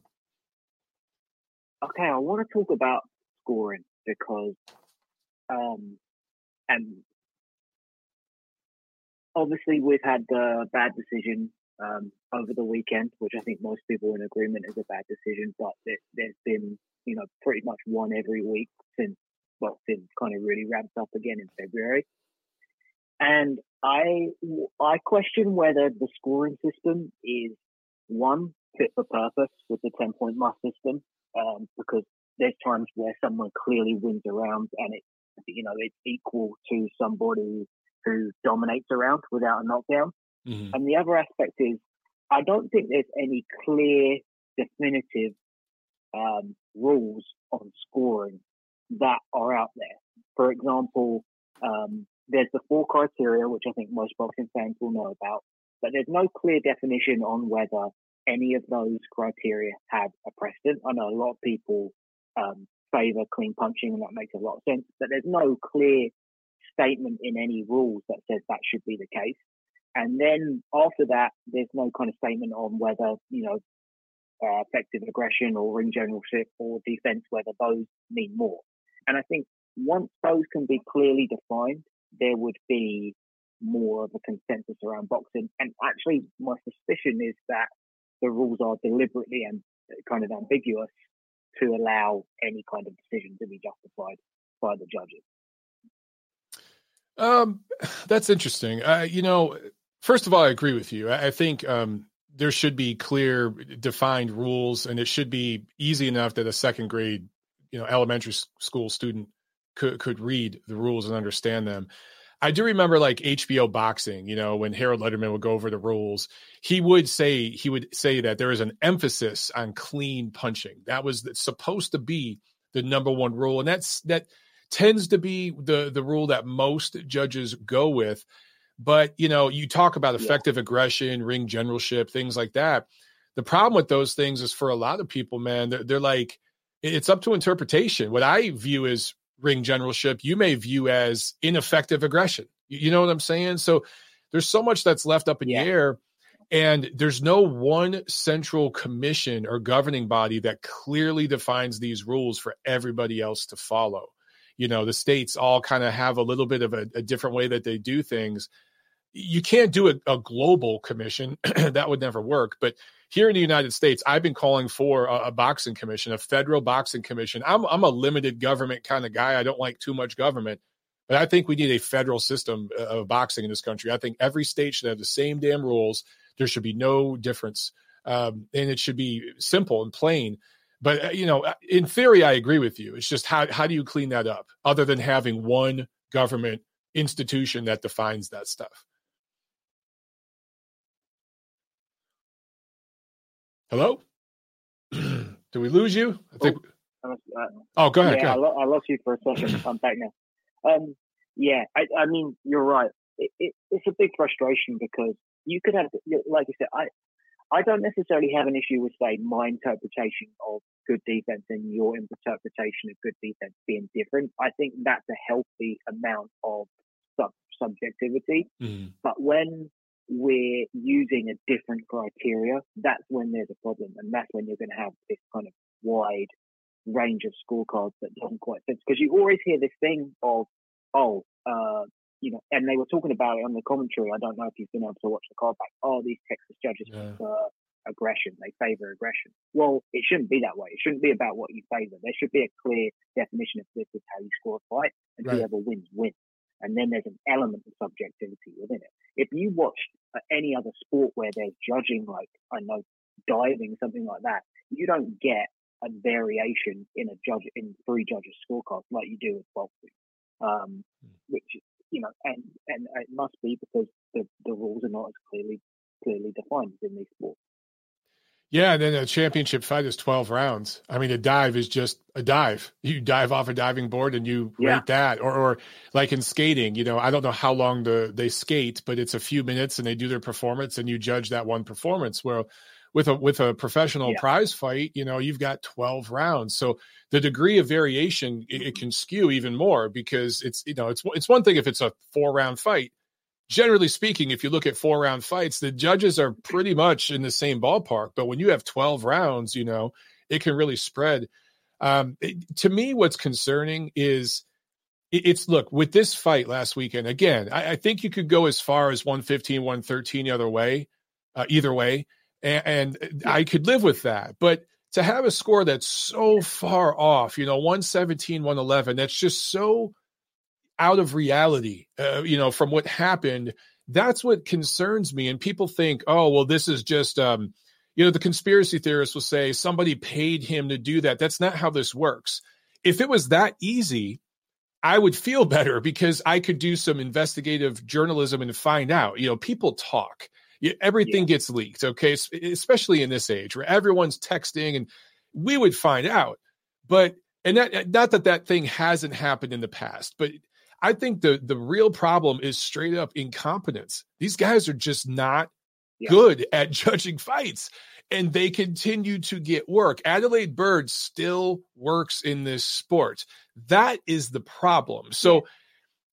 Okay, I want to talk about scoring because, um, and obviously we've had the bad decision um, over the weekend, which I think most people in agreement is a bad decision, but it, there's been, you know, pretty much one every week since boxing kind of really ramped up again in February. And I, I question whether the scoring system is one fit for purpose with the 10 point must system, um, because there's times where someone clearly wins around and it, you know, it's equal to somebody who dominates around without a knockdown. Mm-hmm. And the other aspect is, I don't think there's any clear, definitive um, rules on scoring that are out there. For example, um, there's the four criteria, which I think most boxing fans will know about, but there's no clear definition on whether any of those criteria have a precedent. I know a lot of people um, favor clean punching, and that makes a lot of sense, but there's no clear statement in any rules that says that should be the case. And then after that, there's no kind of statement on whether, you know, uh, effective aggression or ring generalship or defense, whether those mean more. And I think once those can be clearly defined, there would be more of a consensus around boxing. And actually, my suspicion is that the rules are deliberately and kind of ambiguous to allow any kind of decision to be justified by the judges. Um, that's interesting. Uh, you know, first of all, I agree with you. I, I think um, there should be clear, defined rules, and it should be easy enough that a second grade, you know, elementary school student could could read the rules and understand them. I do remember like HBO boxing, you know, when Harold Lederman would go over the rules, he would say he would say that there is an emphasis on clean punching. That was supposed to be the number one rule, and that's that tends to be the the rule that most judges go with. But you know, you talk about effective yeah. aggression, ring generalship, things like that. The problem with those things is for a lot of people, man, they're, they're like it's up to interpretation. What I view as ring generalship, you may view as ineffective aggression. You know what I'm saying? So there's so much that's left up in yeah. the air. And there's no one central commission or governing body that clearly defines these rules for everybody else to follow you know the states all kind of have a little bit of a, a, different way that they do things you can't do a, a global commission. [CLEARS THROAT] That would never work. But here in the united states i've been calling for a, a, boxing commission a federal boxing commission. I'm, I'm a limited government kind of guy. I don't like too much government. But i think we need a federal system uh, of boxing in this country. I think every state should have the same damn rules. There should be no difference. Um, and it should be simple and plain. But uh, you know, uh, in theory, I agree with you. It's just how how do you clean that up, other than having one government institution that defines that stuff? Hello, [CLEARS THROAT] did we lose you? I think. Oh, uh, oh go ahead. Yeah, go ahead. I, lost you for a second. [CLEARS THROAT] I'm back now. Um, yeah, I, I mean, you're right. It, it, it's a big frustration because you could have, like I said, I I don't necessarily have an issue with, say, my interpretation of good defense and your interpretation of good defense being different. I think that's a healthy amount of sub- subjectivity. Mm. But when we're using a different criteria, that's when there's a problem. And that's when you're going to have this kind of wide range of scorecards that doesn't quite fit. Because you always hear this thing of, oh, uh, you know, and they were talking about it on the commentary. I don't know if you've been able to watch the card back. Oh, these Texas judges yeah. prefer aggression. They favor aggression. Well, it shouldn't be that way. It shouldn't be about what you favor. There should be a clear definition of this is how you score a fight, and right. whoever wins wins. And then there's an element of subjectivity within it. If you watch any other sport where there's judging, like I know diving, something like that, you don't get a variation in a judge in three judges' scorecards like you do with boxing. Um, hmm. which you know, and and it must be because the, the rules are not as clearly clearly defined in these sports. Yeah, and then a championship fight is twelve rounds. I mean, a dive is just a dive. [LAUGHS] You dive off a diving board and you yeah. rate that, or or like in skating, you know, I don't know how long the they skate, but it's a few minutes and they do their performance and you judge that one performance. Where with a with a professional yeah. prize fight, you know, you've got 12 rounds. So the degree of variation it, it, can skew even more because it's you know, it's it's one thing if it's a four round fight. Generally speaking, if you look at four round fights, the judges are pretty much in the same ballpark. But when you have 12 rounds, you know, it can really spread. Um, it, to me, what's concerning is it's look with this fight last weekend again I, I, think you could go as far as 115 113 the other way uh, either way and, and I could live with that. But to have a score that's so far off, you know, 117, 111, that's just so out of reality, uh, you know, from what happened. That's what concerns me. And people think, oh, well, this is just, um, you know, the conspiracy theorists will say somebody paid him to do that. That's not how this works. If it was that easy, I would feel [LAUGHS] better because I could do some investigative journalism and find out. You know, people talk everything yeah. gets leaked okay especially in this age where everyone's texting and we would find out but and that not that that thing hasn't happened in the past but i think the the real problem is straight up incompetence these guys are just not yeah. good at [LAUGHS] judging fights and they continue to get work Adalaide Byrd still works in this sport that is the problem so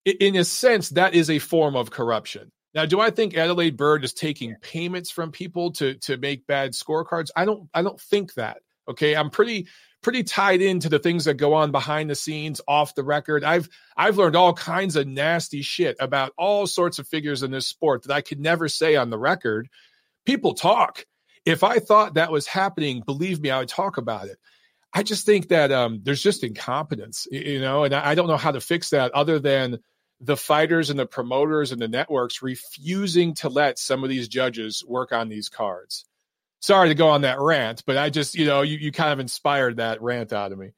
in a sense, that is a form of corruption. Now, do I think Adalaide Byrd is taking payments from people to to make bad scorecards? I don't I don't think that. Okay. I'm pretty pretty tied into the things that go on behind the scenes, off the record. I've I've learned all kinds of nasty shit about all sorts of figures in this sport that I could never say on the record. People talk. If I thought that was happening, believe me, I would talk about it. I just think that um, there's just incompetence, you know, and I don't know how to fix that other than the fighters and the promoters and the networks refusing to let some of these judges work on these cards. Sorry to go on that rant, but I just, you know, you, you kind of inspired that rant out of me.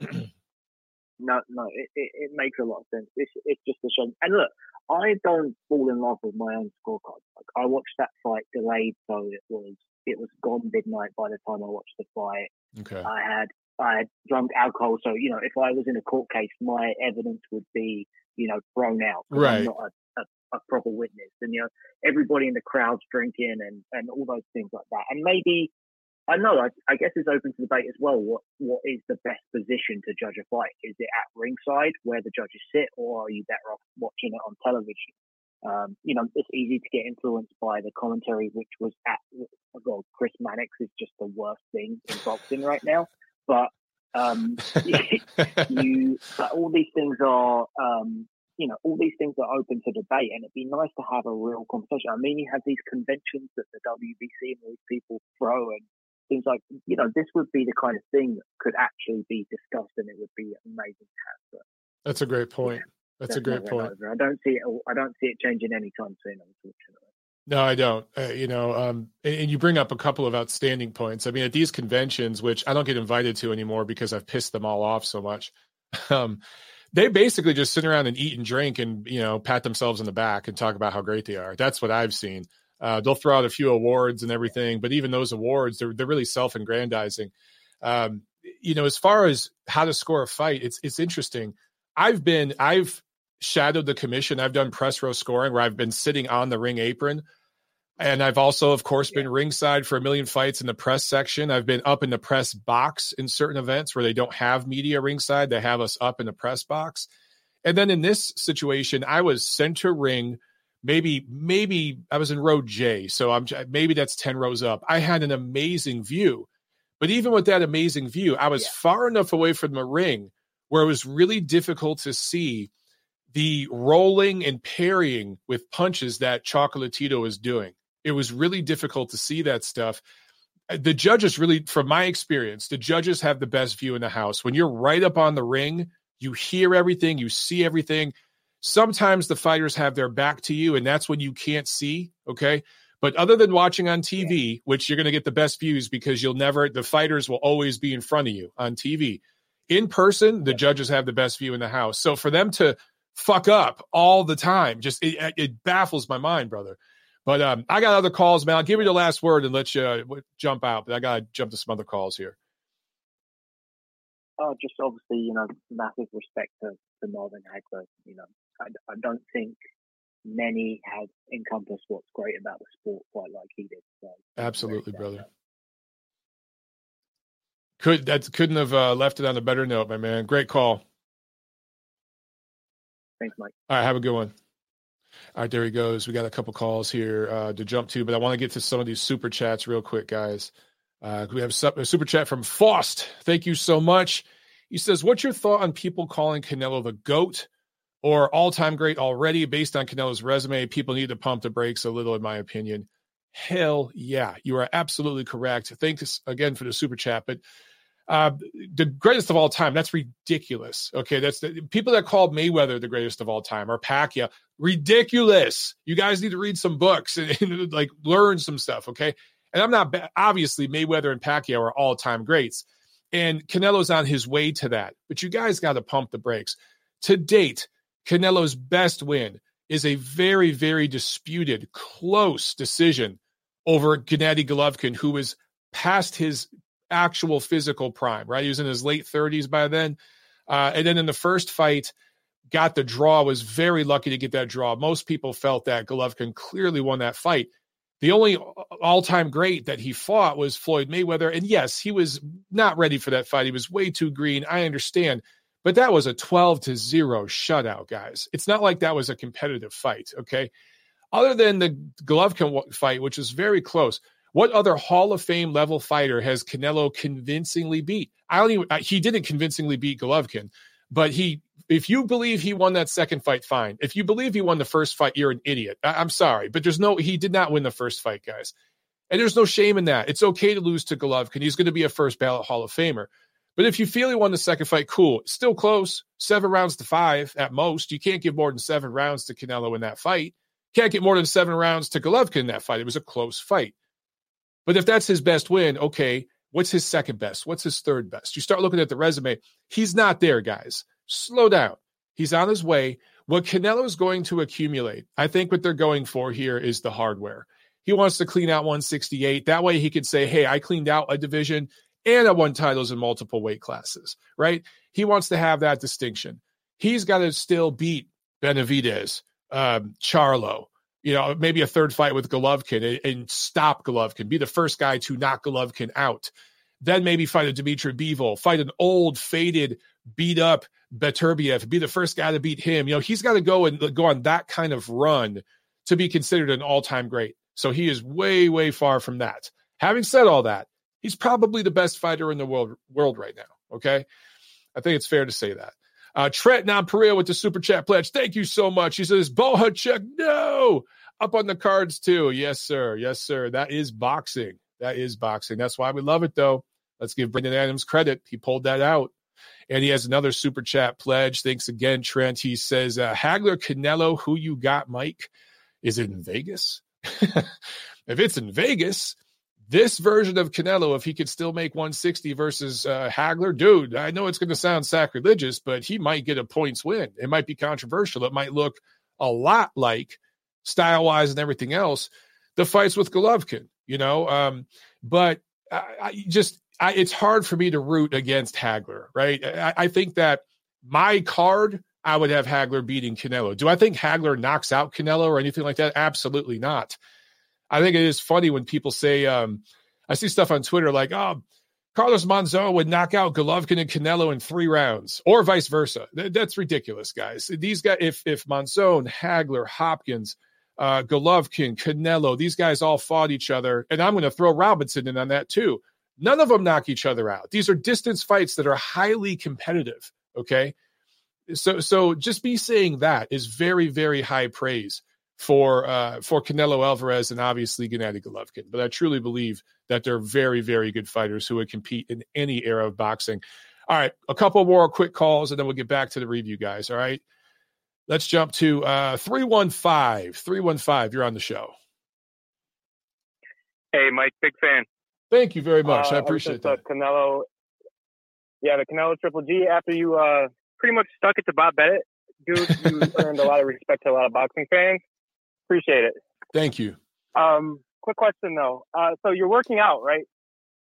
no, no, it, it, it, makes a lot of sense. It's, it's just a shame. And look, I don't fall in love with my own scorecard. Like I watched that fight delayed, so it was it was gone midnight by the time I watched the fight. Okay. I had I had drunk alcohol, so you know if I was in a court case, my evidence would be you know thrown out. Right. I'm not a, a, proper witness, and you know everybody in the crowd's drinking and and all those things like that. And maybe I know I, I guess it's open to debate as well. What what is the best position to judge a fight? Is it at ringside where the judges sit, or are you better off watching it on television? Um, you know, it's easy to get influenced by the commentary, which was at well, Chris Mannix is just the worst thing in boxing right now. But um, [LAUGHS] you, but all these things are, um, you know, all these things are open to debate, and it'd be nice to have a real conversation. I mean, you have these conventions that the WBC and these people throw, and things like, you know, this would be the kind of thing that could actually be discussed, and it would be amazing to have. That's a great point. Yeah. That's, a great point. Over. I don't see it. I don't see it changing anytime soon. Unfortunately. No, I don't. Uh, you know, um, and, and, you bring up a couple of outstanding points. I mean, at these conventions, which I don't get invited to anymore because I've pissed them all off so much, [LAUGHS] um, they basically just sit around and eat and drink and you know pat themselves in the back and talk about how great they are. That's what I've seen. Uh, they'll throw out a few awards and everything, but even those awards, they're they're really self-aggrandizing. Um, you know, as far as how to score a fight, it's it's interesting. I've been I've shadowed the commission. I've done press row scoring where I've been sitting on the ring apron. And I've also, of course, been ringside for a million fights in the press section. I've been up in the press box in certain events where they don't have media ringside. They have us up in the press box. And then in this situation, I was center ring, maybe, maybe I was in row J. So I'm maybe that's 10 rows up. I had an amazing view. But even with that amazing view, I was yeah. far enough away from the ring where it was really difficult to see the rolling and parrying with punches that Chocolatito is doing. It was really difficult to see that stuff. Uh, the judges really, from my experience, the judges have the best view in the house. When you're right up on the ring, you hear everything, you see everything. Sometimes the fighters have their back to you, and that's when you can't see. Okay. But other than watching on TV, which you're going to get the best views because you'll never, the fighters will always be in front of you on TV. In person, the judges have the best view in the house. So for them to fuck up all the time. Just it, it baffles my mind, brother. But um, I got other calls, man. I'll give you the last word and let you uh, jump out. But I got to jump to some other calls here. Oh, just obviously, you know, massive respect to, to Marvin Hagler. You know, I, I don't think many have encompassed what's great about the sport quite like he did. So Absolutely, brother. Could that couldn't have uh, left it on a better note, my man. Great call. Thanks, Mike. All right, have a good one. All right, there he goes. We got a couple calls here uh, to jump to, but I want to get to some of these super chats real quick, guys. Uh, we have a super chat from Faust. Thank you so much. He says, "What's your thought on people calling Canelo the goat or all-time great already? Based on Canelo's resume, people need to pump the brakes a little, in my opinion." Hell yeah, you are absolutely correct. Thanks again for the super chat, but uh, the greatest of all time. That's ridiculous. Okay, that's the people that called Mayweather the greatest of all time or Pacquiao. Ridiculous. You guys need to read some books and, [LAUGHS] and like learn some stuff. Okay, and I'm not obviously Mayweather and Pacquiao are all time greats, and Canelo's on his way to that. But you guys got to pump the brakes. To date, Canelo's best win is a very, very disputed, close decision over Gennady Golovkin, who was past his actual physical prime, right? He was in his late 30s by then. Uh, and then in the first fight, got the draw, was very lucky to get that draw. Most people felt that Golovkin clearly won that fight. The only all time great that he fought was Floyd Mayweather. And yes, he was not ready for that fight. He was way too green. I understand. But that was a 12 to 0 shutout, guys. It's not like that was a competitive fight, okay? Other than the Golovkin fight, which is very close, what other Hall of Fame level fighter has Canelo convincingly beat? I don't even, he didn't convincingly beat Golovkin, but he, if you believe he won that second fight, fine. If you believe he won the first fight, you're an idiot. I, I'm sorry, but there's no, he did not win the first fight, guys. And there's no shame in that. It's okay to lose to Golovkin. He's going to be a first ballot Hall of Famer. But if you feel he won the second fight, cool. Still close. Seven rounds to five at most. You can't give more than seven rounds to Canelo in that fight. Can't get more than seven rounds to Golovkin in that fight. It was a close fight. But if that's his best win, okay, what's his second best? What's his third best? You start looking at the resume. He's not there, guys. Slow down. He's on his way. What Canelo is going to accumulate, I think what they're going for here is the hardware. He wants to clean out 168. That way he could say, hey, I cleaned out a division and I won titles in multiple weight classes, right? He wants to have that distinction. He's got to still beat Benavidez, um, Charlo, you know, maybe a third fight with Golovkin and, and, stop Golovkin, be the first guy to knock Golovkin out. Then maybe fight a Dmitry Bivol, fight an old, faded, beat up Beterbiev, be the first guy to beat him. You know, he's got to go and go on that kind of run to be considered an all time great. So he is way, way far from that. Having said all that, he's probably the best fighter in the world world right now. Okay. I think it's fair to say that. Uh, Trent Nonpareil with the super chat pledge. Thank you so much. He says, Bohachuk, no. Up on the cards too. Yes, sir. Yes, sir. That is boxing. That is boxing. That's why we love it, though. Let's give Brandon Adams credit. He pulled that out. And he has another super chat pledge. Thanks again, Trent. He says, uh, Hagler Canelo, who you got, Mike? Is it in Vegas? [LAUGHS] if it's in Vegas, this version of Canelo, if he could still make 160 versus uh, Hagler, dude, I know it's going to sound sacrilegious, but he might get a points win. It might be controversial. It might look a lot like style wise and everything else the fights with Golovkin, you know. Um, but I, I just, I, it's hard for me to root against Hagler, right? I, I think that my card, I would have Hagler beating Canelo. Do I think Hagler knocks out Canelo or anything like that? Absolutely not. I think it is funny when people say, um, I see stuff on Twitter like, oh, Carlos Monzon would knock out Golovkin and Canelo in three rounds, or vice versa. that's ridiculous, guys. These guys, if if Monzon, Hagler, Hopkins, uh, Golovkin, Canelo, these guys all fought each other, and I'm going to throw Robinson in on that too. None of them knock each other out. These are distance fights that are highly competitive. Okay, so so just be saying that is very very high praise for uh, for Canelo Alvarez and obviously Gennady Golovkin. But I truly believe that they're very, very good fighters who would compete in any era of boxing. All right, a couple more quick calls, and then we'll get back to the review, guys. All right, let's jump to uh, 315. 315, you're on the show. Hey, Mike, big fan. Thank you very much. Uh, I appreciate that. Canelo, yeah, the Canelo Triple G. After you uh, pretty much stuck it to Bob Bennett, dude, you [LAUGHS] earned a lot of respect to a lot of boxing fans. Appreciate it. Thank you. Um, quick question though. Uh, so you're working out, right?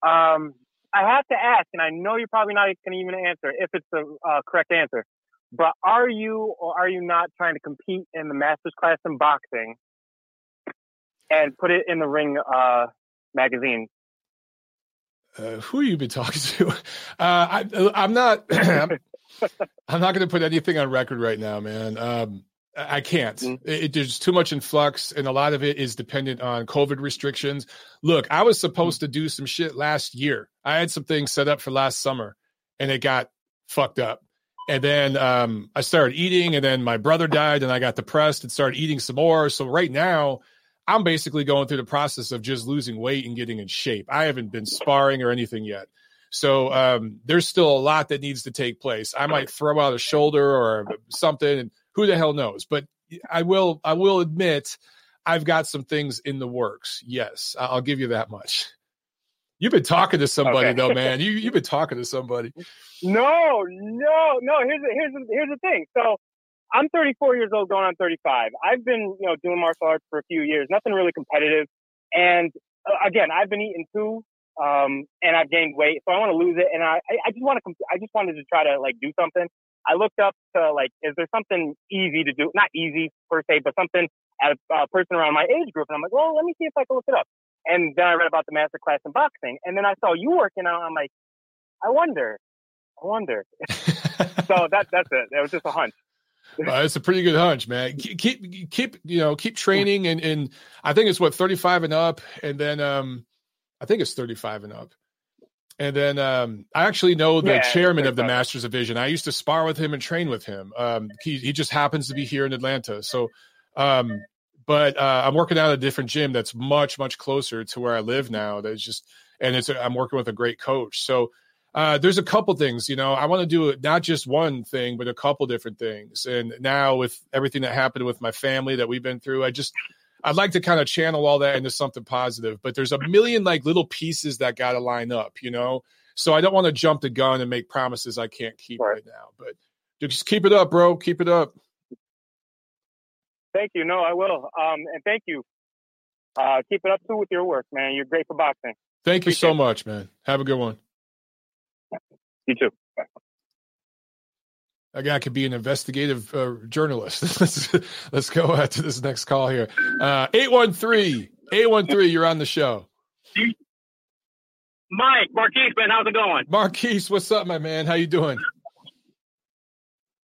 Um, I have to ask, and I know you're probably not going to even answer if it's the uh, correct answer. But are you or are you not trying to compete in the masters class in boxing and put it in the ring uh, magazine? Uh, who you been talking to? [LAUGHS] Uh, I, am not. [CLEARS THROAT] I'm, I'm, not going to put anything on record right now, man. Um, I can't. Mm-hmm. It, there's too much in flux, and a lot of it is dependent on COVID restrictions. Look, I was supposed mm-hmm. to do some shit last year. I had some things set up for last summer, and it got fucked up. And then um, I started eating, and then my brother died, and I got depressed and started eating some more. So right now, I'm basically going through the process of just losing weight and getting in shape. I haven't been sparring or anything yet. So um, there's still a lot that needs to take place. I might throw out a shoulder or something, and who the hell knows? But I will I will admit I've got some things in the works. Yes, I'll give you that much. You've been talking to somebody okay. though, man. [LAUGHS] You you've been talking to somebody. No, no, no. Here's the, here's the, here's the thing. So I'm 34 years old, going on 35. I've been you know doing martial arts for a few years. Nothing really competitive, and uh, again, I've been eating too, um, and I've gained weight, so I want to lose it. And I I just want to I just wanted to try to like do something. I looked up to like, is there something easy to do? Not easy per se, but something at a person around my age group. And I'm like, well, let me see if I can look it up. And then I read about the master class in boxing. And then I saw you working out. I'm like, I wonder, I wonder. [LAUGHS] so that that's it. It was just a hunch. it's a pretty good hunch, man. Keep keep you know keep training and and I think it's what thirty five and up, and then um I think it's thirty five and up. And then um, I actually know the yeah, chairman of the Masters Division. I used to spar with him and train with him. Um, he he just happens to be here in Atlanta. So, um, but uh, I'm working out at a different gym that's much much closer to where I live now. That's just and it's I'm working with a great coach. So uh, there's a couple things, you know, I want to do not just one thing, but a couple different things. And now with everything that happened with my family that we've been through, I just, I'd like to kind of channel all that into something positive, but there's a million like little pieces that got to line up, you know? So I don't want to jump the gun and make promises I can't keep right, right now, but just keep it up, bro. Keep it up. Thank you. No, I will. Um, and thank you. Uh, keep it up too with your work, man. You're great for boxing. Thank you so much, man. Have a good one. You too. A guy could be an investigative uh, journalist. [LAUGHS] let's, let's go uh, [LAUGHS] to this next call here. Uh, 813, 813, you're on the show. Mike, Marquise, man, how's it going? Marquise, what's up, my man? How you doing?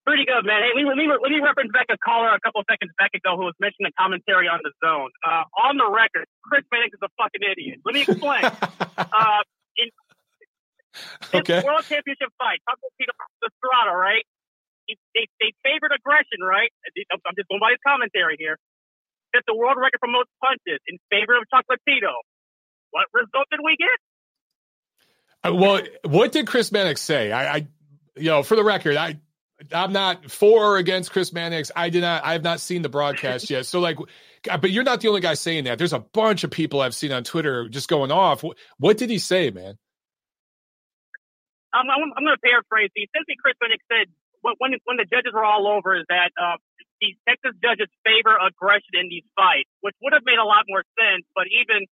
Pretty good, man. Hey, let me, let me reference back a caller a couple seconds back ago who was mentioning commentary on the zone. Uh, on the record, Chris Mannix is a fucking idiot. Let me explain. [LAUGHS] uh, in, okay. World Championship fight, Peter Estrada, right? They, they favored aggression, right? I'm just going by his commentary here. Set the world record for most punches in favor of Chocolatito. What result did we get? Uh, well, what did Chris Mannix say? I, I, you know, for the record, I, I'm not for or against Chris Mannix. I did not. I have not seen the broadcast [LAUGHS] yet. So, like, but you're not the only guy saying that. There's a bunch of people I've seen on Twitter just going off. What did he say, man? I'm, I'm, I'm going to paraphrase. He essentially, Chris Mannix said when when the judges were all over is that uh, these Texas judges favor aggression in these fights, which would have made a lot more sense. But even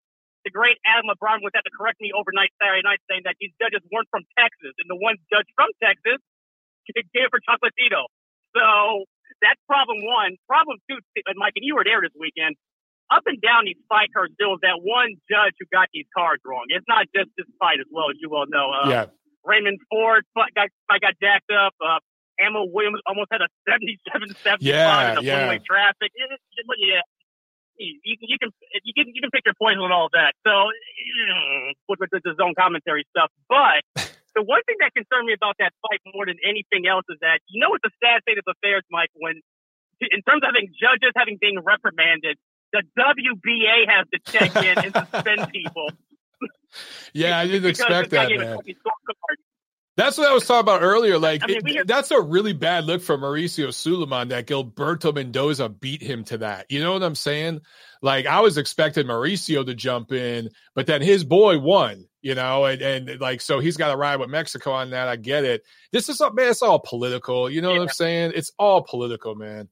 the great Adam LeBron was had to correct me overnight Saturday night, saying that these judges weren't from Texas, and the ones judged from Texas [LAUGHS] gave for Chocolatito. So that's problem one. Problem two, Mike, and you were there this weekend. Up and down these fight cards, there was that one judge who got these cards wrong. It's not just this fight as well, as you well know. Uh, yeah. Raymond Ford got got jacked up. Uh, Ammo Williams almost had a 77 75 yeah, in the yeah. traffic. It, it, yeah. You, you, can you can you can pick your poison with all that. So with, with the zone commentary stuff, but [LAUGHS] the one thing that concerned me about that fight more than anything else is that you know it's a sad state of affairs, Mike. When in terms of having judges having being reprimanded, the WBA has to check in and suspend [LAUGHS] people yeah, I didn't [LAUGHS] expect that, man. That's what I was talking about earlier. Like, I mean, it, that's a really bad look for Mauricio Sulaiman that Gilberto Mendoza beat him to that. You know what I'm saying? Like, I was expecting Mauricio to jump in, but then his boy won, you know, and, and like, so he's got to ride with Mexico on that. I get it. This is, man, it's all political. You know yeah. what I'm saying? It's all political, man.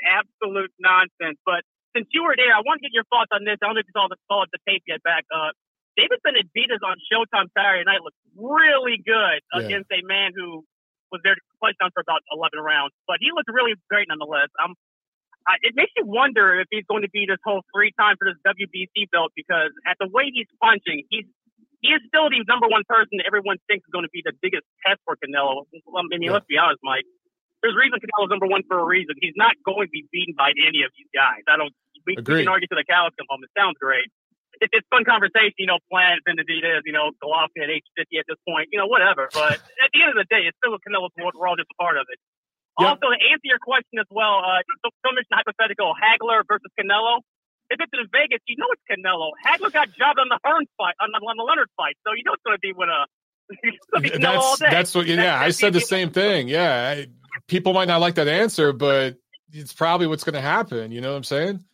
Absolute nonsense. But since you were there, I want to get your thoughts on this. I don't know if you saw the, saw the tape yet back. Uh, Deiveson on Showtime Saturday night looked really good yeah. against a man who was there to play down for about 11 rounds, but he looked really great nonetheless. Um, I, it makes you wonder if he's going to be this whole three time for this WBC belt because at the way he's punching, he's he is still the number one person everyone thinks is going to be the biggest test for Canelo. I mean, yeah. let's be honest, Mike. There's a reason Canelo's number one for a reason. He's not going to be beaten by any of these guys. I don't we, we can argue to the cows come home. It sounds great. It's, it's fun conversation, you know, Plant, Benavidez, you know, Golovkin at age 50 at this point, you know, whatever. But at the end of the day, it's still a Canelo's world. We're all just a part of it. Yep. Also, to answer your question as well, uh, so, so mentioned hypothetical Hagler versus Canelo. If it's in Vegas, you know it's Canelo. Hagler got jobbed on the Hearns fight, on the, on the Leonard fight, so you know it's going to be with a. [LAUGHS] that's that's what. Yeah, that's, I said the [LAUGHS] same thing. Yeah, I, people might not like that answer, but it's probably what's going to happen. You know what I'm saying?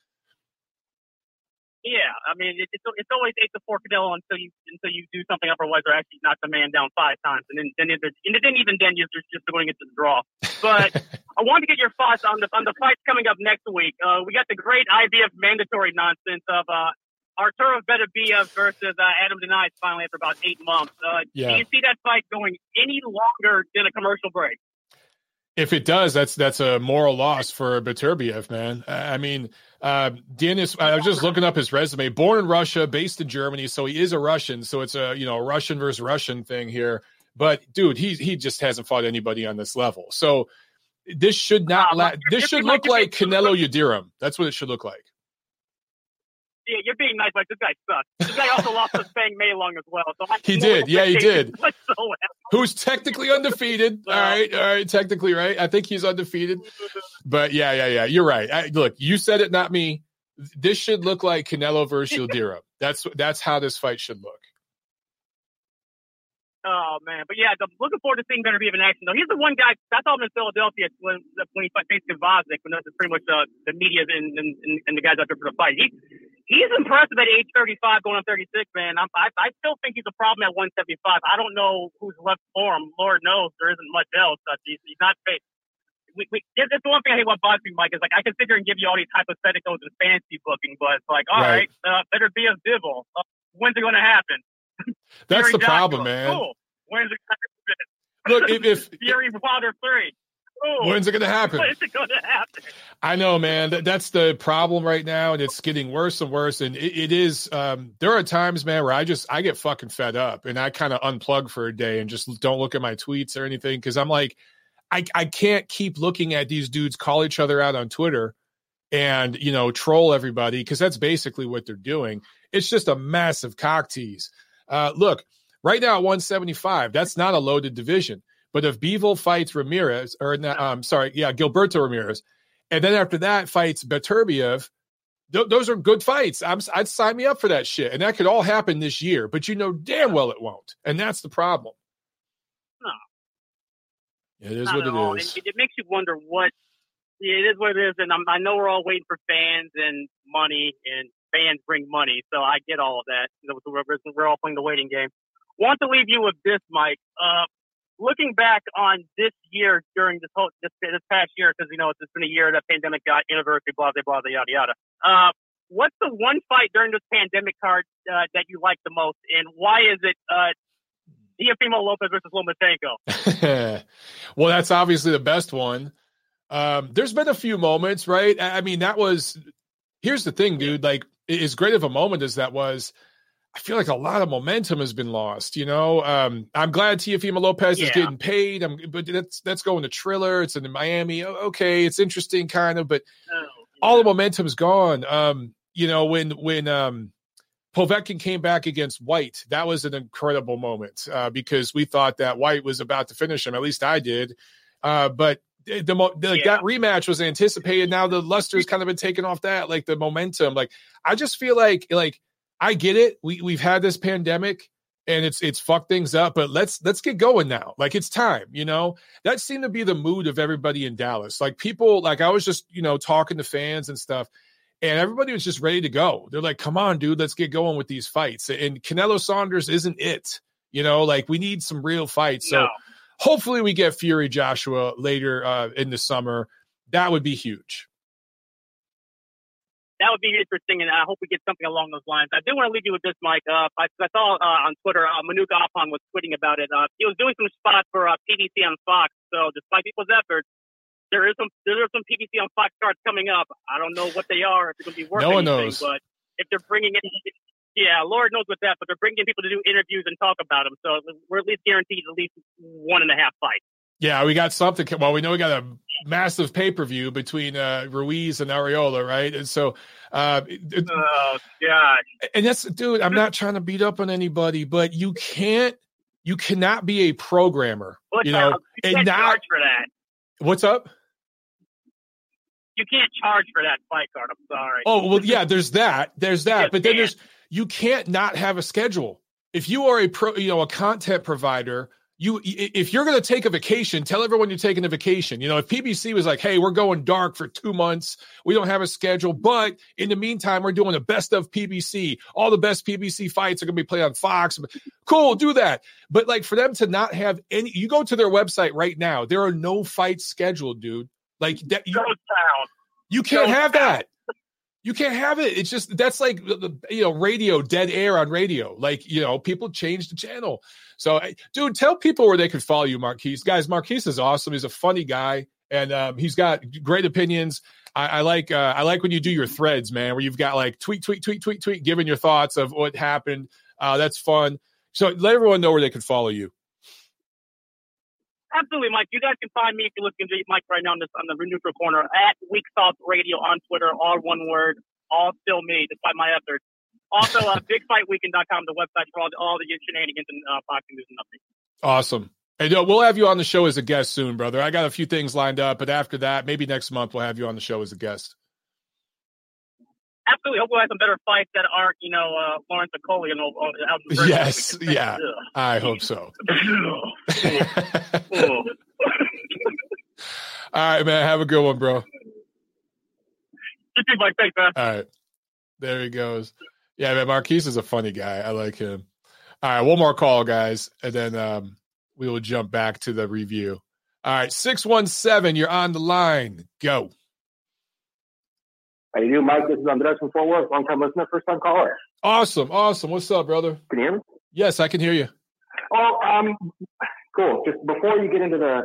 Yeah, I mean it, it's it's always eight to four Canelo until you until you do something otherwise or actually knock the man down five times, and then then and then even then you're just, just going into the draw. But [LAUGHS] I wanted to get your thoughts on the on the fights coming up next week. Uh, we got the great IBF mandatory nonsense of uh, Arturo Beterbiev versus uh, Adam Deines finally after about eight months. Uh, yeah. Do you see that fight going any longer than a commercial break? If it does, that's that's a moral loss for Beterbiev, man. I mean, uh, Deines, I was just looking up his resume. Born in Russia, based in Germany, so he is a Russian. So it's a you know Russian versus Russian thing here. But dude, he he just hasn't fought anybody on this level. So this should not. La- this should look like Canelo Yildirim. That's what it should look like yeah, you're being nice, but this guy sucks. This guy also lost to Fang Mei Long as well. So he did. Yeah, he did. [LAUGHS] Who's technically undefeated. all right. All right. Technically, right. I think he's undefeated. But yeah, yeah, yeah. You're right. I, look, you said it, not me. This should look like Canelo versus Yildirim. [LAUGHS] That's that's how this fight should look. Oh man, but yeah, the, looking forward to seeing Beterbiev in action. Though he's the one guy I saw him in Philadelphia when when he faced Gvozdyk, when that's pretty much uh, the media and, and, and the guys out there for the fight. He he's impressive at age 35, going on 36. Man, I'm, I I still think he's a problem at 175. I don't know who's left for him. Lord knows there isn't much else. He's, he's not fit. We, we, it's the one thing I hate about boxing, Mike, is like I can sit here and give you all these hypotheticals and fancy booking, but it's like, all right, right uh, Beterbiev Bivol. Uh, when's it going to happen? That's the problem, man. Cool. When's it Look, if, if [LAUGHS] Fury Wilder three. Ooh, when's it going to happen? When's it going to happen? I know, man. That, that's the problem right now, and it's getting worse and worse. And it, it is. Um, there are times, man, where I just I get fucking fed up, and I kind of unplug for a day and just don't look at my tweets or anything because I'm like, I I can't keep looking at these dudes call each other out on Twitter and you know troll everybody because that's basically what they're doing. It's just a massive cock tease. Uh, look, right now at 175, that's not a loaded division. But if Bivol fights Ramirez, or not, um, sorry, yeah, Gilberto Ramirez, and then after that fights Beterbiev, th- those are good fights. I'm, I'd sign me up for that shit, and that could all happen this year. But you know damn well it won't, and that's the problem. No, it is what it is. It, it, makes you wonder what yeah, it is. What it is, and I'm, I know we're all waiting for fans and money, and fans bring money, so I get all of that. We're, we're all playing the waiting game want to leave you with this, Mike. Uh, looking back on this year during this whole this, this past year, because you know it's been a year that pandemic got anniversary, blah blah blah, yada yada. Uh, what's the one fight during this pandemic card uh, that you like the most, and why is it uh, Teofimo Lopez versus Lomachenko? [LAUGHS] well, that's obviously the best one. Um, there's been a few moments, right? I mean, that was. Here's the thing, dude. Like, as great of a moment as that was, I feel like a lot of momentum has been lost. You know, um, I'm glad Teofimo Lopez yeah. is getting paid. I'm, but that's that's going to Triller. It's in Miami. Okay, it's interesting, kind of, but oh, yeah. all the momentum's gone. Um, you know, when when um, Povetkin came back against White, that was an incredible moment uh, because we thought that White was about to finish him. At least I did. Uh, but the, the, the yeah. that rematch was anticipated. Now the luster's kind of been taken off that, like the momentum. Like I just feel like like I get it. We we've had this pandemic and it's it's fucked things up, but let's let's get going now. Like it's time, you know. That seemed to be the mood of everybody in Dallas. Like people, like I was just you know talking to fans and stuff, and everybody was just ready to go. They're like, "Come on, dude, let's get going with these fights." And Canelo Saunders isn't it, you know. Like we need some real fights. So no. hopefully we get Fury Joshua later uh, in the summer. That would be huge that would be interesting, and I hope we get something along those lines. I do want to leave you with this, Mike. Uh, I, I saw uh, on Twitter, uh, Manouk Akopyan was tweeting about it. Uh, he was doing some spots for uh, PBC on Fox. So, despite people's efforts, there is some there are some PBC on Fox cards coming up. I don't know what they are. If they're going to be worth no one anything, knows. but if they're bringing in, yeah, Lord knows what that. But they're bringing in people to do interviews and talk about them. So we're at least guaranteed at least one and a half fights. Yeah, we got something. Well, we know we got a massive pay per view between uh, Ruiz and Arreola, right? And so, uh, oh god, and that's dude. I'm not trying to beat up on anybody, but you can't, you cannot be a programmer, What's you know, you and not charge for that. What's up? You can't charge for that fight card. I'm sorry. Oh well, yeah. There's that. There's that. but then there's you can't not have a schedule. If you are a pro, you know, a content provider you if you're going to take a vacation tell everyone you're taking a vacation. You know if pbc was like hey we're going dark for two months. We don't have a schedule. But in the meantime we're doing the best of pbc all the best pbc fights are going to be played on fox. Cool do that. But like for them to not have any you go to their website right now there are no fights scheduled dude. Like that you, you can't have that You can't have it. It's just that's like the, you know radio dead air on radio. Like you know people change the channel. So dude, tell people where they can follow you, Marquise. Guys, Marquise is awesome. He's a funny guy and um, he's got great opinions. I, I like uh, I like when you do your threads, man, where you've got like tweet, tweet, tweet, tweet, tweet, giving your thoughts of what happened. Uh, that's fun. So let everyone know where they can follow you. Absolutely, Mike. You guys can find me if you're listening to Mike right now on, this, on the neutral corner at Weak Radio on Twitter, all one word, all still me, despite my efforts. Also, uh, [LAUGHS] bigfightweekend.com, the website for all the, all the shenanigans and uh, boxing news and updates. Awesome. Hey, we'll have you on the show as a guest soon, brother. I got a few things lined up, but after that, maybe next month we'll have you on the show as a guest. Absolutely. Hopefully, we'll have some better fights that aren't, you know, uh, Lawrence Okolie and all. Yes, [LAUGHS] yeah, I hope so. [LAUGHS] all right, man. Have a good one, bro. You too, Mike. Thanks, man. All right, there he goes. Yeah, man. Marquise is a funny guy. I like him. All right, one more call, guys, and then um, we will jump back to the review. All right, 617, you're on the line. Go. How you doing, Mike? This is Andres from Fort Worth, long time listener, first time caller. Awesome, awesome. What's up, brother? Can you hear me? Yes, I can hear you. Oh, um, cool. Just before you get into the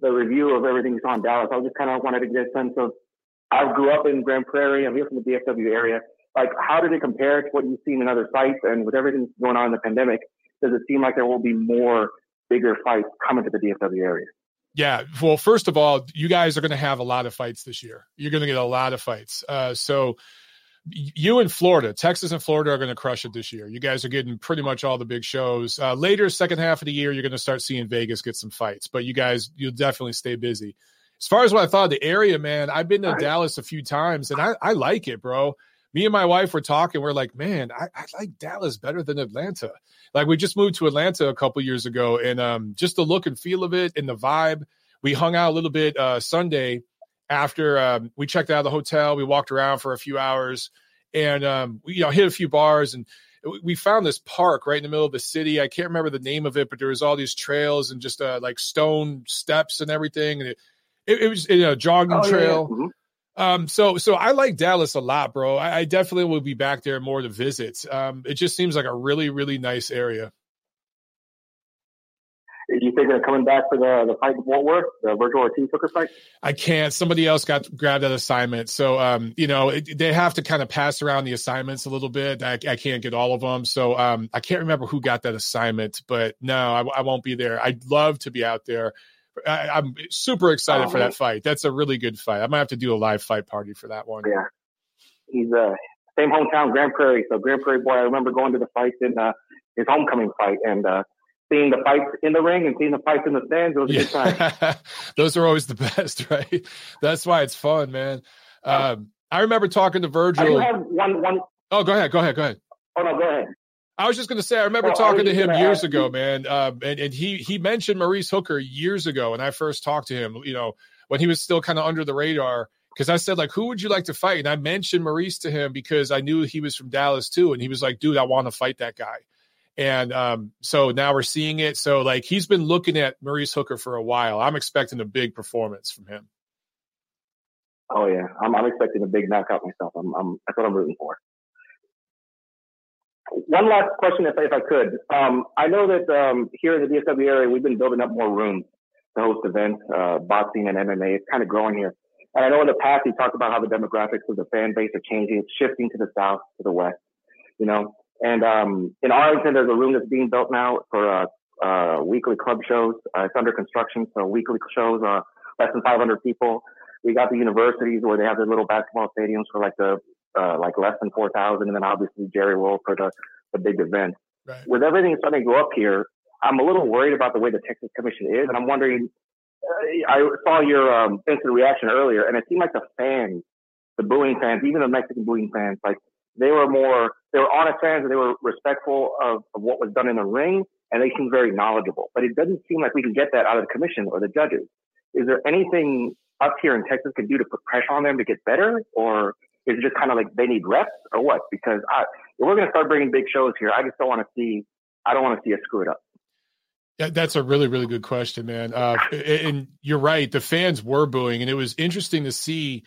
the review of everything you saw in Dallas, I just kind of wanted to get a sense of. I grew up in Grand Prairie. I'm here from the DFW area. Like, how did it compare to what you've seen in other sites? And with everything going on in the pandemic, does it seem like there will be more bigger fights coming to the DFW area? Yeah. Well, first of all, you guys are going to have a lot of fights this year. You're going to get a lot of fights. Uh, so you in Florida, Texas and Florida are going to crush it this year. You guys are getting pretty much all the big shows. Uh, later, second half of the year, you're going to start seeing Vegas get some fights, but you guys, you'll definitely stay busy. As far as what I thought of the area, man, I've been to. Dallas a few times and I, I like it, bro me and my wife were talking. We're like, man, I, I, like Dallas better than Atlanta. Like we just moved to Atlanta a couple years ago, and um, just the look and feel of it and the vibe. We hung out a little bit uh, Sunday after um, we checked out of the hotel. We walked around for a few hours, and um, we you know hit a few bars and we found this park right in the middle of the city. I can't remember the name of it, but there was all these trails and just uh, like stone steps and everything. And it, it, it was you know, a jogging oh, trail. Yeah. Mm-hmm. Um, so so I like Dallas a lot, bro. I, I definitely will be back there more to visit. Um, it just seems like a really really nice area. You think they're coming back for the the fight in Fort Worth, the Vergil Ortiz Hooker fight? I can't. Somebody else got grabbed that assignment, so um, you know it, they have to kind of pass around the assignments a little bit. I, I can't get all of them, so um, I can't remember who got that assignment. But no, I, I won't be there. I'd love to be out there. I, am super excited oh, for that fight. That's a really good fight. I might have to do a live fight party for that one. Yeah, he's uh same hometown, Grand Prairie. So Grand Prairie boy, I remember going to the fights in uh, his homecoming fight and uh, seeing the fights in the ring and seeing the fights in the stands. It was a yeah. good time. [LAUGHS] Those are always the [LAUGHS] best, right? That's why it's fun, man. Um, I remember talking to Vergil. I have one one. Oh, go ahead. Go ahead. Go ahead. Oh no, go ahead. I was just going to say, I remember well, talking to him years ago, man, uh, and, and he he mentioned Maurice Hooker years ago, and I first talked to him, you know, when he was still kind of under the radar, because I said like, who would you like to fight? And I mentioned Maurice to him because I knew he was from Dallas too, and he was like, dude, I want to fight that guy. And um, so now we're seeing it. So like he's been looking at Maurice Hooker for a while. I'm expecting a big performance from him. Oh yeah, I'm, I'm expecting a big knockout myself. I'm, I'm that's what I'm rooting for one last question, if, if I could. Um, I know that um, here in the DFW area, we've been building up more rooms to host events, uh, boxing and MMA. It's kind of growing here. And I know in the past you talked about how the demographics of the fan base are changing. It's shifting to the south, to the west, you know. And um, in Arlington, there's a room that's being built now for uh, uh, weekly club shows. Uh, it's under construction, so weekly shows are less than 500 people. We got the universities where they have their little basketball stadiums for like the uh, like less than 4,000. And then obviously Jerry World for the, the big event. Right. With everything starting to go up here, I'm a little worried about the way the Texas Commission is. And I'm wondering, uh, I saw your um, instant reaction earlier, and it seemed like the fans, the booing fans, even the Mexican booing fans, like they were more, they were honest fans and they were respectful of, of what was done in the ring, and they seemed very knowledgeable. But it doesn't seem like we can get that out of the commission or the judges. Is there anything up here in Texas can do to put pressure on them to get better, or is just kind of like they need reps or what? Because I, we're going to start bringing big shows here, I just don't want to see. I don't want to see us screw it up. That's a really, really good question, man. Uh, and you're right. The fans were booing, and it was interesting to see.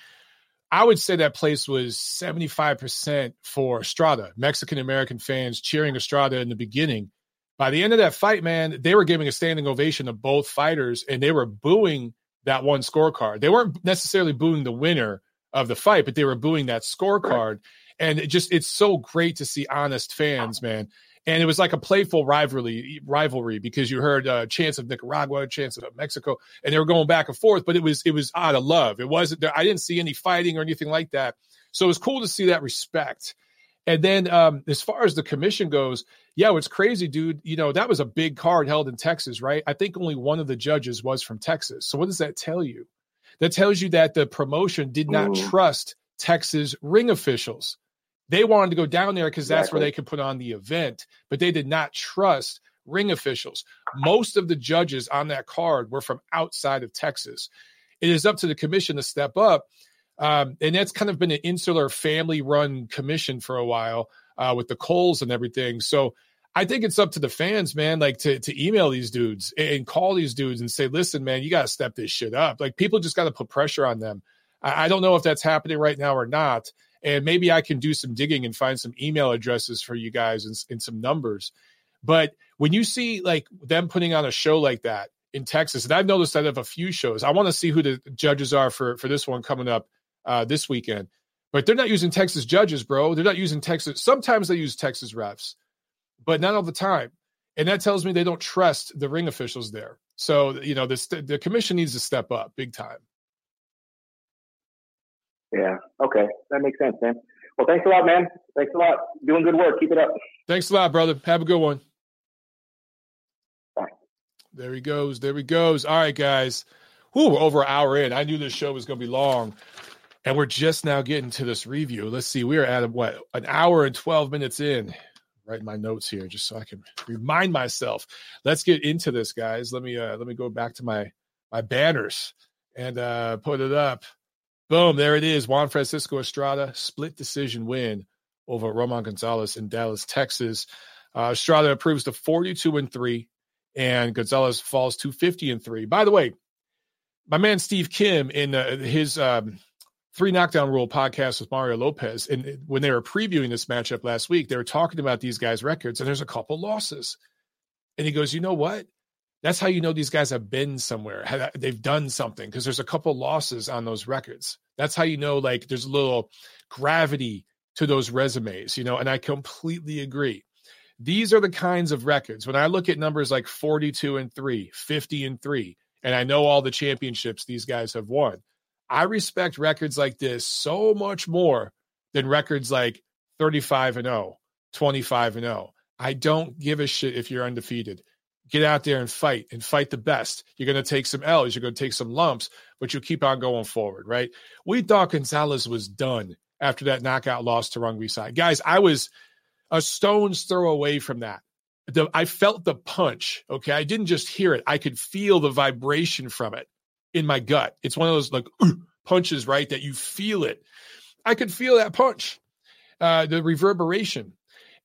I would say that place was 75% for Estrada, Mexican American fans cheering Estrada in the beginning. By the end of that fight, man, they were giving a standing ovation to both fighters and they were booing that one scorecard. They weren't necessarily booing the winner of the fight, but they were booing that scorecard. And it just it's so great to see honest fans, man. And it was like a playful rivalry, rivalry because you heard uh, chance of Nicaragua, chance of Mexico, and they were going back and forth. But it was it was out of love. It wasn't. there. I didn't see any fighting or anything like that. So it was cool to see that respect. And then um, as far as the commission goes, yeah, it's crazy, dude. You know, that was a big card held in Texas, right? I think only one of the judges was from Texas. So what does that tell you? That tells you that the promotion did not Ooh. trust Texas ring officials. They wanted to go down there because that's exactly. where they could put on the event, but they did not trust ring officials. Most of the judges on that card were from outside of Texas. It is up to the commission to step up. Um, and that's kind of been an insular family run commission for a while uh, with the Coles and everything. So I think it's up to the fans, man, like to, to email these dudes and call these dudes and say, listen, man, you got to step this shit up. Like people just got to put pressure on them. I, I don't know if that's happening right now or not. And maybe I can do some digging and find some email addresses for you guys and, and some numbers. But when you see like them putting on a show like that in Texas, and I've noticed that of a few shows, I want to see who the judges are for for this one coming up uh, this weekend. But they're not using Texas judges, bro. They're not using Texas. Sometimes they use Texas refs, but not all the time. And that tells me they don't trust the ring officials there. So you know, this the commission needs to step up big time. Yeah. Okay, that makes sense, man. Well, thanks a lot, man. Thanks a lot. Doing good work. Keep it up. Thanks a lot, brother. Have a good one. Bye. There he goes. There he goes. All right, guys. Whew, we're over an hour in. I knew this show was going to be long. And we're just now getting to this review. Let's see. We are at what an hour and 12 minutes in. Write my notes here just so I can remind myself. Let's get into this, guys. Let me uh let me go back to my my banners and uh put it up. Boom, there it is. Juan Francisco Estrada split decision win over Roman Gonzalez in Dallas, Texas. Uh, Estrada improves to 42 and 3, and Gonzalez falls to 50 and 3. By the way, my man Steve Kim in uh, his um, Three Knockdown Rule podcast with Mario Lopez. And when they were previewing this matchup last week, they were talking about these guys' records, and there's a couple losses. And he goes, You know what? That's how you know these guys have been somewhere. They've done something because there's a couple losses on those records. That's how you know, like, there's a little gravity to those resumes, you know, and I completely agree. These are the kinds of records. When I look at numbers like 42 and 3, 50 and 3, and I know all the championships these guys have won, I respect records like this so much more than records like 35 and 0, 25 and 0. I don't give a shit if you're undefeated. Get out there and fight and fight the best. You're going to take some L's, you're going to take some lumps, but you keep on going forward, right? We thought Gonzalez was done after that knockout loss to Rungvisai. Guys, I was a stone's throw away from that. The, I felt the punch. Okay. I didn't just hear it, I could feel the vibration from it in my gut. It's one of those like punches, right? That you feel it. I could feel that punch, uh, the reverberation.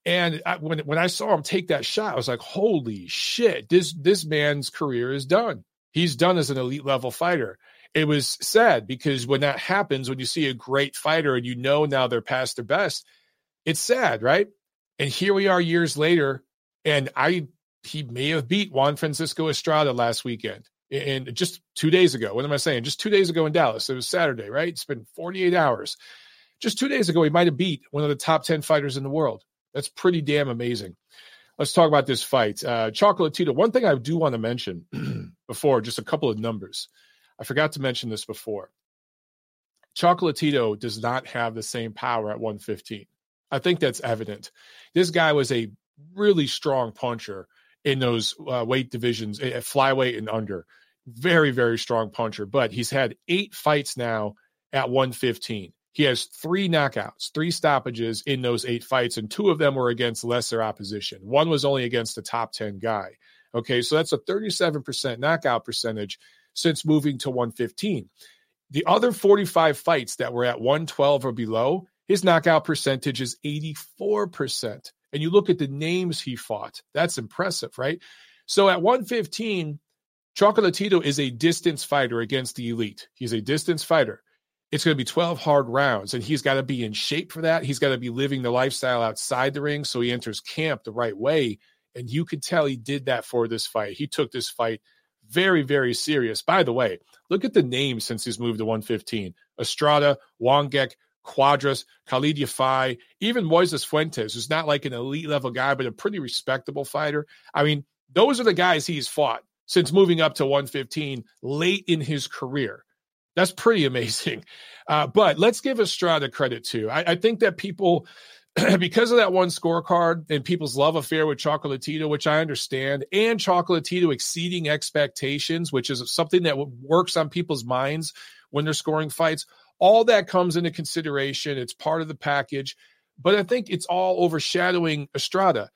And I, when when I saw him take that shot, I was like, "Holy shit! This this man's career is done. He's done as an elite level fighter." It was sad because when that happens, when you see a great fighter and you know now they're past their best, it's sad, right? And here we are years later, and I he may have beat Juan Francisco Estrada last weekend and just two days ago. What am I saying? Just two days ago in Dallas. It was Saturday, right? It's been 48 hours. Just two days ago, he might have beat one of the top 10 fighters in the world. That's pretty damn amazing. Let's talk about this fight. Uh, Chocolatito. One thing I do want to mention [CLEARS THROAT] before, just a couple of numbers. I forgot to mention this before. Chocolatito does not have the same power at 115. I think that's evident. This guy was a really strong puncher in those uh, weight divisions, at flyweight and under. Very, very strong puncher, but he's had eight fights now at 115. He has three knockouts, three stoppages in those eight fights, and two of them were against lesser opposition. One was only against a top 10 guy. Okay, so that's a 37% knockout percentage since moving to 115. The other 45 fights that were at 112 or below, his knockout percentage is 84% and you look at the names he fought, that's impressive, right? So at 115, Chocolatito is a distance fighter against the elite. He's a distance fighter. it's going to be 12 hard rounds, and he's got to be in shape for that. He's got to be living the lifestyle outside the ring so he enters camp the right way. And you could tell he did that for this fight. He took this fight very, very serious. By the way, look at the names since he's moved to 115 Estrada, Wangek, Cuadras, Khalid Yafai, even Moises Fuentes, who's not like an elite level guy, but a pretty respectable fighter. I mean, those are the guys he's fought since moving up to 115 late in his career. That's pretty [LAUGHS] amazing. Uh, but let's give Estrada credit too. I, I think that people, [CLEARS THROAT] because of that one scorecard and people's love affair with Chocolatito, which I understand, and Chocolatito exceeding expectations, which is something that works on people's minds when they're scoring fights, all that comes into consideration. It's part of the package. But I think it's all overshadowing Estrada.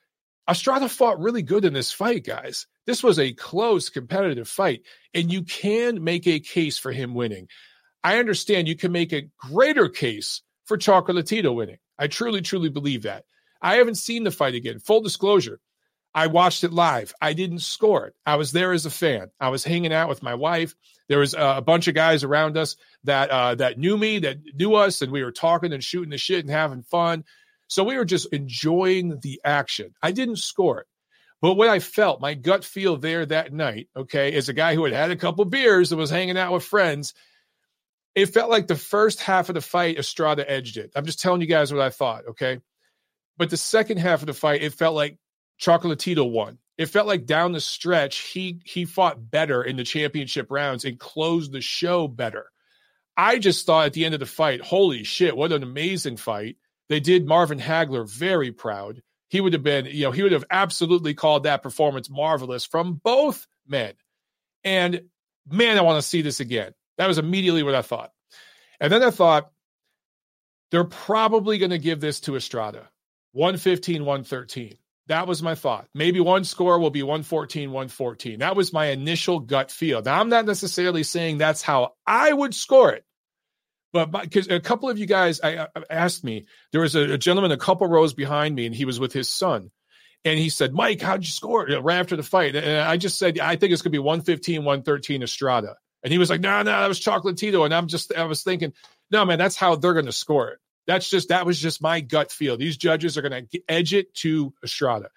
Estrada fought really good in this fight, guys. This was a close competitive fight, and you can make a case for him winning. I understand you can make a greater case for Chocolatito winning. I truly, truly believe that. I haven't seen the fight again. Full disclosure, I watched it live. I didn't score it. I was there as a fan. I was hanging out with my wife. There was a bunch of guys around us that uh, that knew me, that knew us, and we were talking and shooting the shit and having fun. So we were just enjoying the action. I didn't score it. But what I felt, my gut feel there that night, okay, as a guy who had had a couple beers and was hanging out with friends, it felt like the first half of the fight, Estrada edged it. I'm just telling you guys what I thought, okay? But the second half of the fight, it felt like Chocolatito won. It felt like down the stretch, he he fought better in the championship rounds and closed the show better. I just thought at the end of the fight, holy shit, what an amazing fight. They did Marvin Hagler very proud. He would have been, you know, he would have absolutely called that performance marvelous from both men. And man, I want to see this again. That was immediately what I thought. And then I thought, they're probably going to give this to Estrada 115, 113. That was my thought. Maybe one score will be 114, 114. That was my initial gut feel. Now, I'm not necessarily saying that's how I would score it. But because a couple of you guys I, I asked me, there was a, a, gentleman a couple rows behind me, and he was with his son. And he said, Mike, how'd you score right after the fight? And I just said, I think it's going to be 115, 113 Estrada. And he was like, no, no, that was Chocolatito. And I'm just, I was thinking, no, man, that's how they're going to score it. That's just, that was just my gut feel. These judges are going to edge it to Estrada.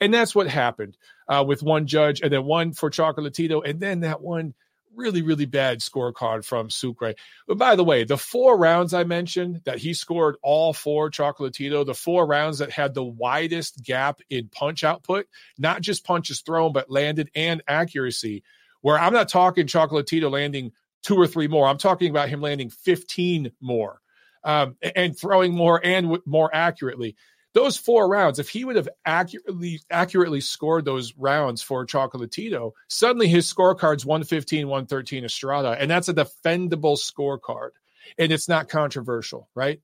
And that's what happened uh, with one judge and then one for Chocolatito. And then that one really, really bad scorecard from Sucre. But by the way, the four rounds I mentioned that he scored all four Chocolatito, the four rounds that had the widest gap in punch output, not just punches thrown, but landed and accuracy, where I'm not talking Chocolatito landing two or three more. I'm talking about him landing 15 more um, and throwing more and more accurately those four rounds, if he would have accurately accurately scored those rounds for Chocolatito, suddenly his scorecard's 115, 113 Estrada, and that's a defendable scorecard. And it's not controversial, right?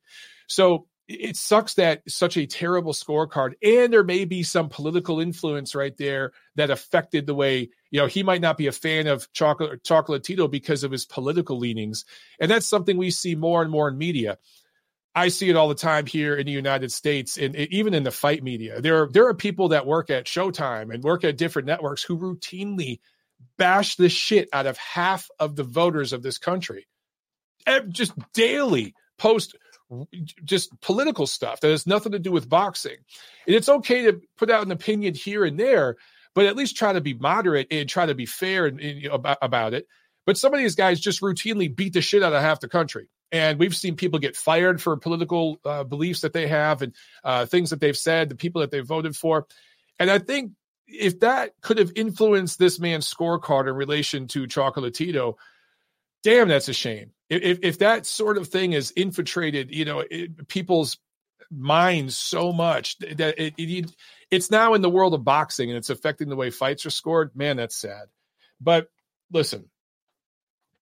So it sucks that such a terrible scorecard, and there may be some political influence right there that affected the way you know he might not be a fan of chocolate chocolatito because of his political leanings, and that's something we see more and more in media. I see it all the time here in the United States, and even in the fight media. There are there are people that work at Showtime and work at different networks who routinely bash the shit out of half of the voters of this country, just daily post just political stuff that has nothing to do with boxing. And it's okay to put out an opinion here and there, but at least try to be moderate and try to be fair and, and, about, about it. But some of these guys just routinely beat the shit out of half the country. And we've seen people get fired for political uh, beliefs that they have and uh, things that they've said, the people that they voted for. And I think if that could have influenced this man's scorecard in relation to Chocolatito, damn, that's a shame. If, if that sort of thing is infiltrated, you know, it, people's minds so much that it, it, it's now in the world of boxing and it's affecting the way fights are scored, man, that's sad. But listen,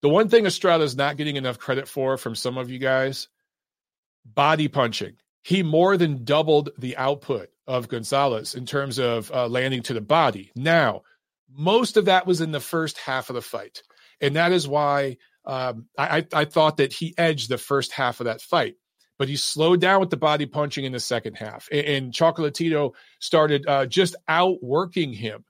the one thing Estrada is not getting enough credit for from some of you guys body punching. He more than doubled the output of Gonzalez in terms of uh, landing to the body. Now, most of that was in the first half of the fight. And that is why um, I, I thought that he edged the first half of that fight but he slowed down with the body punching in the second half. And, and Chocolatito started uh, just outworking him.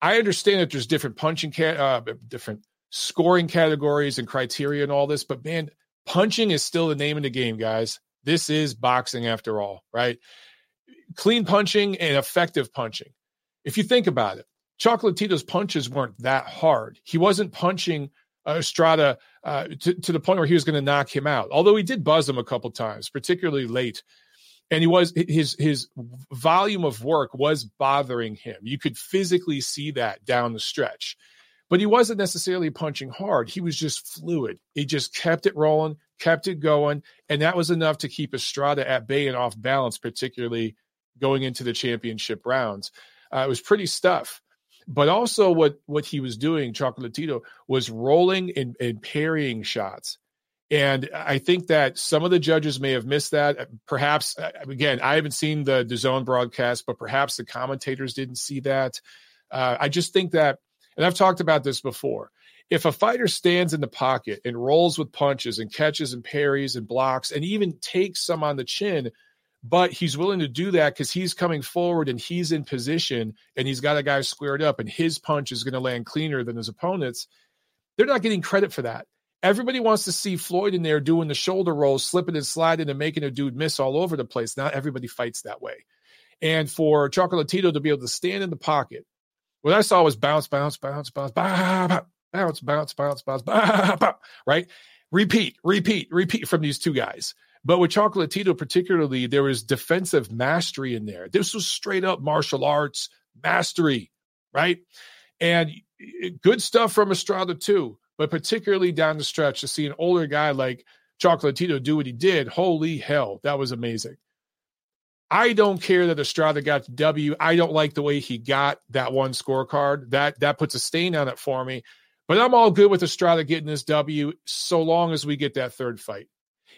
I understand that there's different punching, ca- uh, different scoring categories and criteria and all this, but man, Punching is still the name of the game, guys. This is boxing after all, right? Clean punching and effective punching. If you think about it, Chocolatito's punches weren't that hard. He wasn't punching Estrada uh, to, to the point where he was going to knock him out. Although he did buzz him a couple times, particularly late, and he was his his volume of work was bothering him. You could physically see that down the stretch, but he wasn't necessarily punching hard. He was just fluid. He just kept it rolling, kept it going, and that was enough to keep Estrada at bay and off balance, particularly going into the championship rounds. Uh, it was pretty stuff but also what what he was doing, Chocolatito, was rolling and, and parrying shots. And I think that some of the judges may have missed that. Perhaps, uh, again, I haven't seen the, the DAZN broadcast, but perhaps the commentators didn't see that. Uh, I just think that, and I've talked about this before. If a fighter stands in the pocket and rolls with punches and catches and parries and blocks and even takes some on the chin, but he's willing to do that because he's coming forward and he's in position and he's got a guy squared up and his punch is going to land cleaner than his opponent's. They're not getting credit for that. Everybody wants to see Floyd in there doing the shoulder rolls, slipping and sliding and making a dude miss all over the place. Not everybody fights that way. And for Chocolatito to be able to stand in the pocket, what I saw was bounce, bounce, bounce, bounce, bounce, bounce, bounce, bounce, bounce, bounce, right? Repeat, repeat, repeat from these two guys. But with Chocolatito, particularly, there was defensive mastery in there. This was straight up martial arts mastery, right? And good stuff from Estrada, too. But particularly down the stretch, to see an older guy like Chocolatito do what he did, holy hell, that was amazing. I don't care that Estrada got the W. I don't like the way he got that one scorecard. That that puts a stain on it for me. But I'm all good with Estrada getting this W so long as we get that third fight.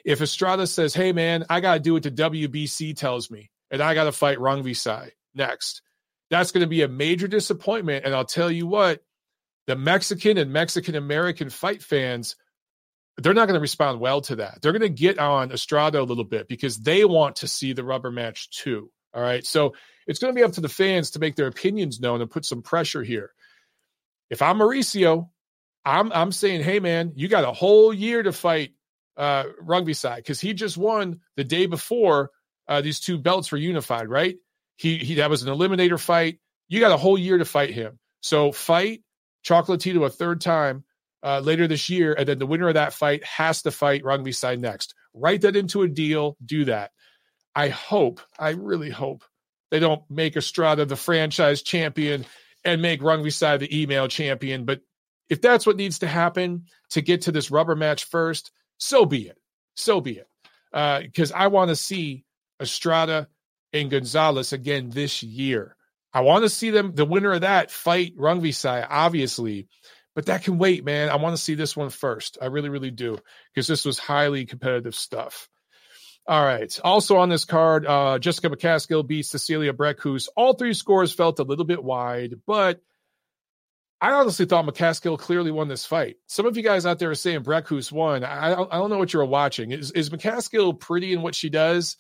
If Estrada says, hey, man, I got to do what the WBC tells me, and I got to fight Rungvisai next, that's going to be a major disappointment. And I'll tell you what, the Mexican and Mexican American fight fans, they're not going to respond well to that. They're going to get on Estrada a little bit because they want to see the rubber match too. All right. So it's going to be up to the fans to make their opinions known and put some pressure here. If I'm Mauricio, I'm I'm saying, hey man, you got a whole year to fight uh, Rungvisai because he just won the day before uh, these two belts were unified, right? He, he that was an eliminator fight. You got a whole year to fight him. So fight Chocolatito a third time uh, later this year, and then the winner of that fight has to fight Rungvisai next. Write that into a deal. Do that. I hope, I really hope they don't make Estrada the franchise champion and make Rungvisai the email champion. But if that's what needs to happen to get to this rubber match first, so be it. So be it. Because uh, I want to see Estrada and Gonzalez again this year. I want to see them, the winner of that fight Rungvisai, obviously, but that can wait, man. I want to see this one first. I really, really do, because this was highly competitive stuff. All right. Also on this card, uh, Jessica McCaskill beats Cecilia Brækhus. All three scores felt a little bit wide, but I honestly thought McCaskill clearly won this fight. Some of you guys out there are saying Brækhus won. I, I don't know what you're watching. Is, is McCaskill pretty in what she does?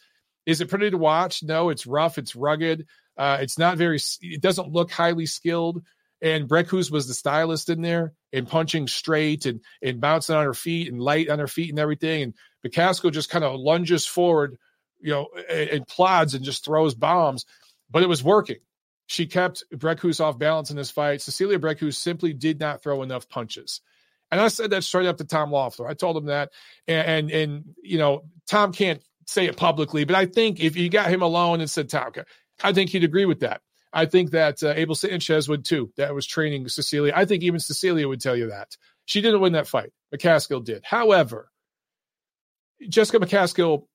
Is it pretty to watch? No, it's rough. It's rugged. Uh, it's not very. It doesn't look highly skilled. And Brækhus was the stylist in there and punching straight and and bouncing on her feet and light on her feet and everything. And McCaskill just kind of lunges forward, you know, and, and plods and just throws bombs. But it was working. She kept Brækhus off balance in this fight. Cecilia Brækhus simply did not throw enough punches. And I said that straight up to Tom Loeffler. I told him that. And, and, and, you know, Tom can't say it publicly, but I think if you got him alone and said, Tom, I think he'd agree with that. I think that uh, Abel Sanchez would too, that was training Cecilia. I think even Cecilia would tell you that. She didn't win that fight. McCaskill did. However, Jessica McCaskill,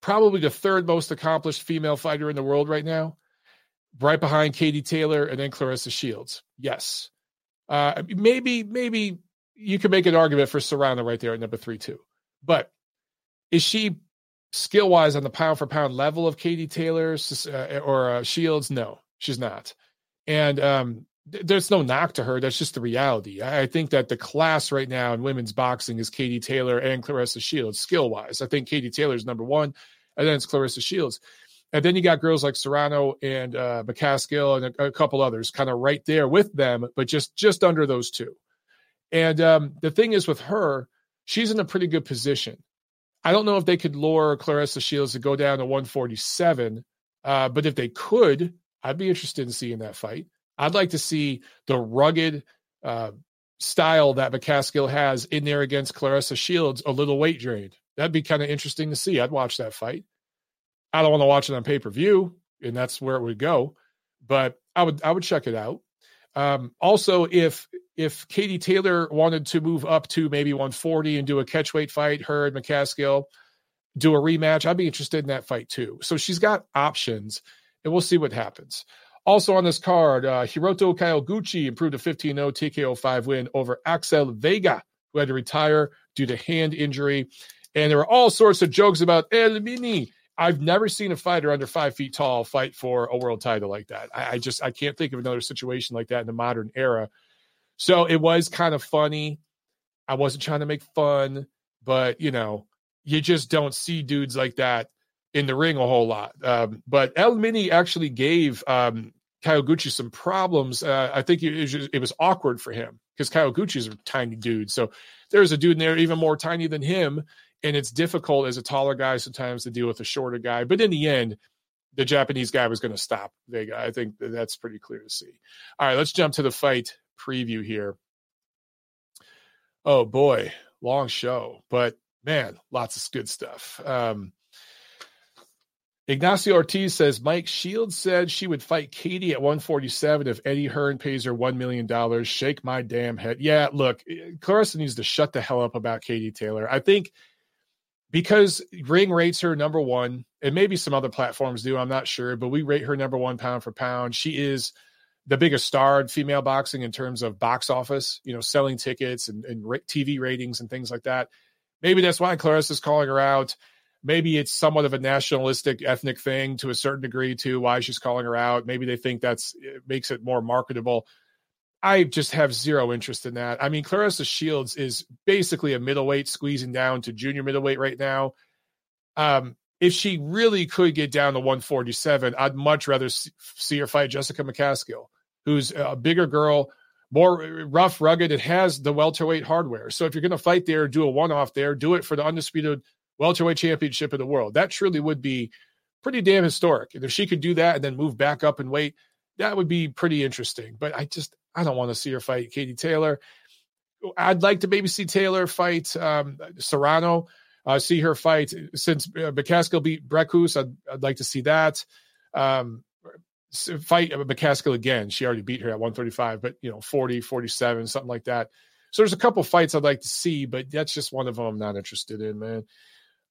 probably the third most accomplished female fighter in the world right now right behind Katie Taylor and then Claressa Shields. Yes. Uh, maybe, maybe you could make an argument for Serrano right there at number three, too. But is she skill wise on the pound for pound level of Katie Taylor uh, or uh, Shields? No, she's not. And um, th- there's no knock to her. That's just the reality. I-, I think that the class right now in women's boxing is Katie Taylor and Claressa Shields skill wise. I think Katie Taylor is number one, and then it's Claressa Shields. And then you got girls like Serrano and uh, McCaskill and a, a couple others kind of right there with them, but just just under those two. And um, the thing is with her, she's in a pretty good position. I don't know if they could lure Claressa Shields to go down to 147, uh, but if they could, I'd be interested in seeing that fight. I'd like to see the rugged uh, style that McCaskill has in there against Claressa Shields a little weight drained. That'd be kind of interesting to see. I'd watch that fight. I don't want to watch it on pay per view, and that's where it would go. But I would I would check it out. Um, also, if if Katie Taylor wanted to move up to maybe 140 and do a catchweight fight, her and McCaskill do a rematch, I'd be interested in that fight too. So she's got options, and we'll see what happens. Also on this card, uh, Hiroto Kyoguchi improved a 15 0 TKO 5 win over Axel Vega, who had to retire due to hand injury. And there were all sorts of jokes about El Mini. I've never seen a fighter under five feet tall fight for a world title like that. I, I just I can't think of another situation like that in the modern era. So it was kind of funny. I wasn't trying to make fun, but you know, you just don't see dudes like that in the ring a whole lot. Um, but El Mini actually gave um, Kyoguchi some problems. Uh, I think it was, just, it was awkward for him because Kyoguchi's a tiny dude. So there's a dude in there even more tiny than him. And it's difficult as a taller guy sometimes to deal with a shorter guy. But in the end, the Japanese guy was going to stop Vega. I think that's pretty clear to see. All right, let's jump to the fight preview here. Oh boy, long show, but man, lots of good stuff. Um, Ignacio Ortiz says Mike Shields said she would fight Katie at 147 if Eddie Hearn pays her $1 million. Shake my damn head. Yeah, look, Claressa needs to shut the hell up about Katie Taylor. I think because Ring rates her number one, and maybe some other platforms do, I'm not sure, but we rate her number one pound for pound. She is the biggest star in female boxing in terms of box office, you know, selling tickets and, and TV ratings and things like that. Maybe that's why Claressa is calling her out maybe it's somewhat of a nationalistic ethnic thing to a certain degree too why she's calling her out maybe they think that's it makes it more marketable i just have zero interest in that i mean Claressa shields is basically a middleweight squeezing down to junior middleweight right now um if she really could get down to 147 i'd much rather see her fight jessica mccaskill who's a bigger girl more rough rugged it has the welterweight hardware so if you're going to fight there do a one-off there do it for the undisputed welterweight championship of the world. That truly would be pretty damn historic. And if she could do that and then move back up and weight, that would be pretty interesting. But I just I don't want to see her fight Katie Taylor. I'd like to maybe see Taylor fight um, Serrano. Uh, see her fight since uh, McCaskill beat Brækhus. I'd, I'd like to see that. Um, fight McCaskill again. She already beat her at 135, but you know, 40, 47, something like that. So there's a couple fights I'd like to see, but that's just one of them I'm not interested in, man.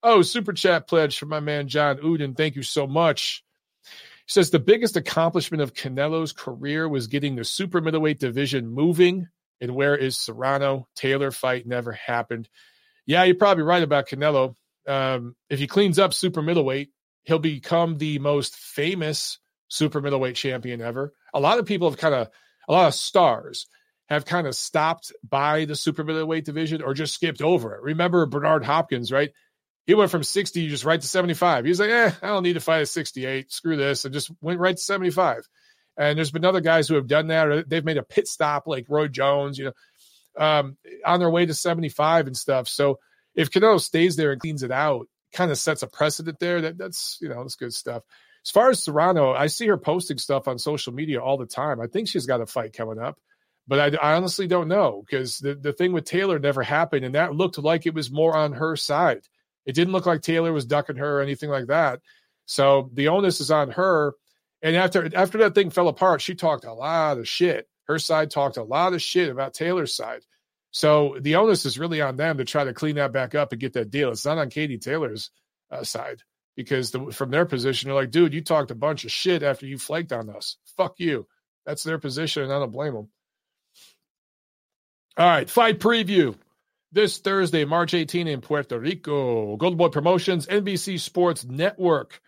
Oh, super chat pledge from my man John Uden. Thank you so much. Says the biggest accomplishment of Canelo's career was getting the super middleweight division moving. And where is Serrano? Taylor fight never happened. Yeah, you're probably right about Canelo. Um, if he cleans up super middleweight, he'll become the most famous super middleweight champion ever. A lot of people have kind of, a lot of stars have kind of stopped by the super middleweight division or just skipped over it. Remember Bernard Hopkins, right? He went from 60 just right to 75. He was like, eh, I don't need to fight at 68. Screw this. And just went right to 75. And there's been other guys who have done that. they've made a pit stop like Roy Jones, you know, um, on their way to 75 and stuff. So if Canelo stays there and cleans it out, kind of sets a precedent there. That that's you know that's good stuff. As far as Serrano, I see her posting stuff on social media all the time. I think she's got a fight coming up, but I, I honestly don't know because the, the thing with Taylor never happened, and that looked like it was more on her side. It didn't look like Taylor was ducking her or anything like that. So the onus is on her. And after after that thing fell apart, she talked a lot of shit. Her side talked a lot of shit about Taylor's side. So the onus is really on them to try to clean that back up and get that deal. It's not on Katie Taylor's uh, side because the, from their position, they're like, dude, you talked a bunch of shit after you flaked on us. Fuck you. That's their position, and I don't blame them. All right, fight preview this Thursday, March 18 in Puerto Rico. Golden Boy Promotions, NBC Sports Network.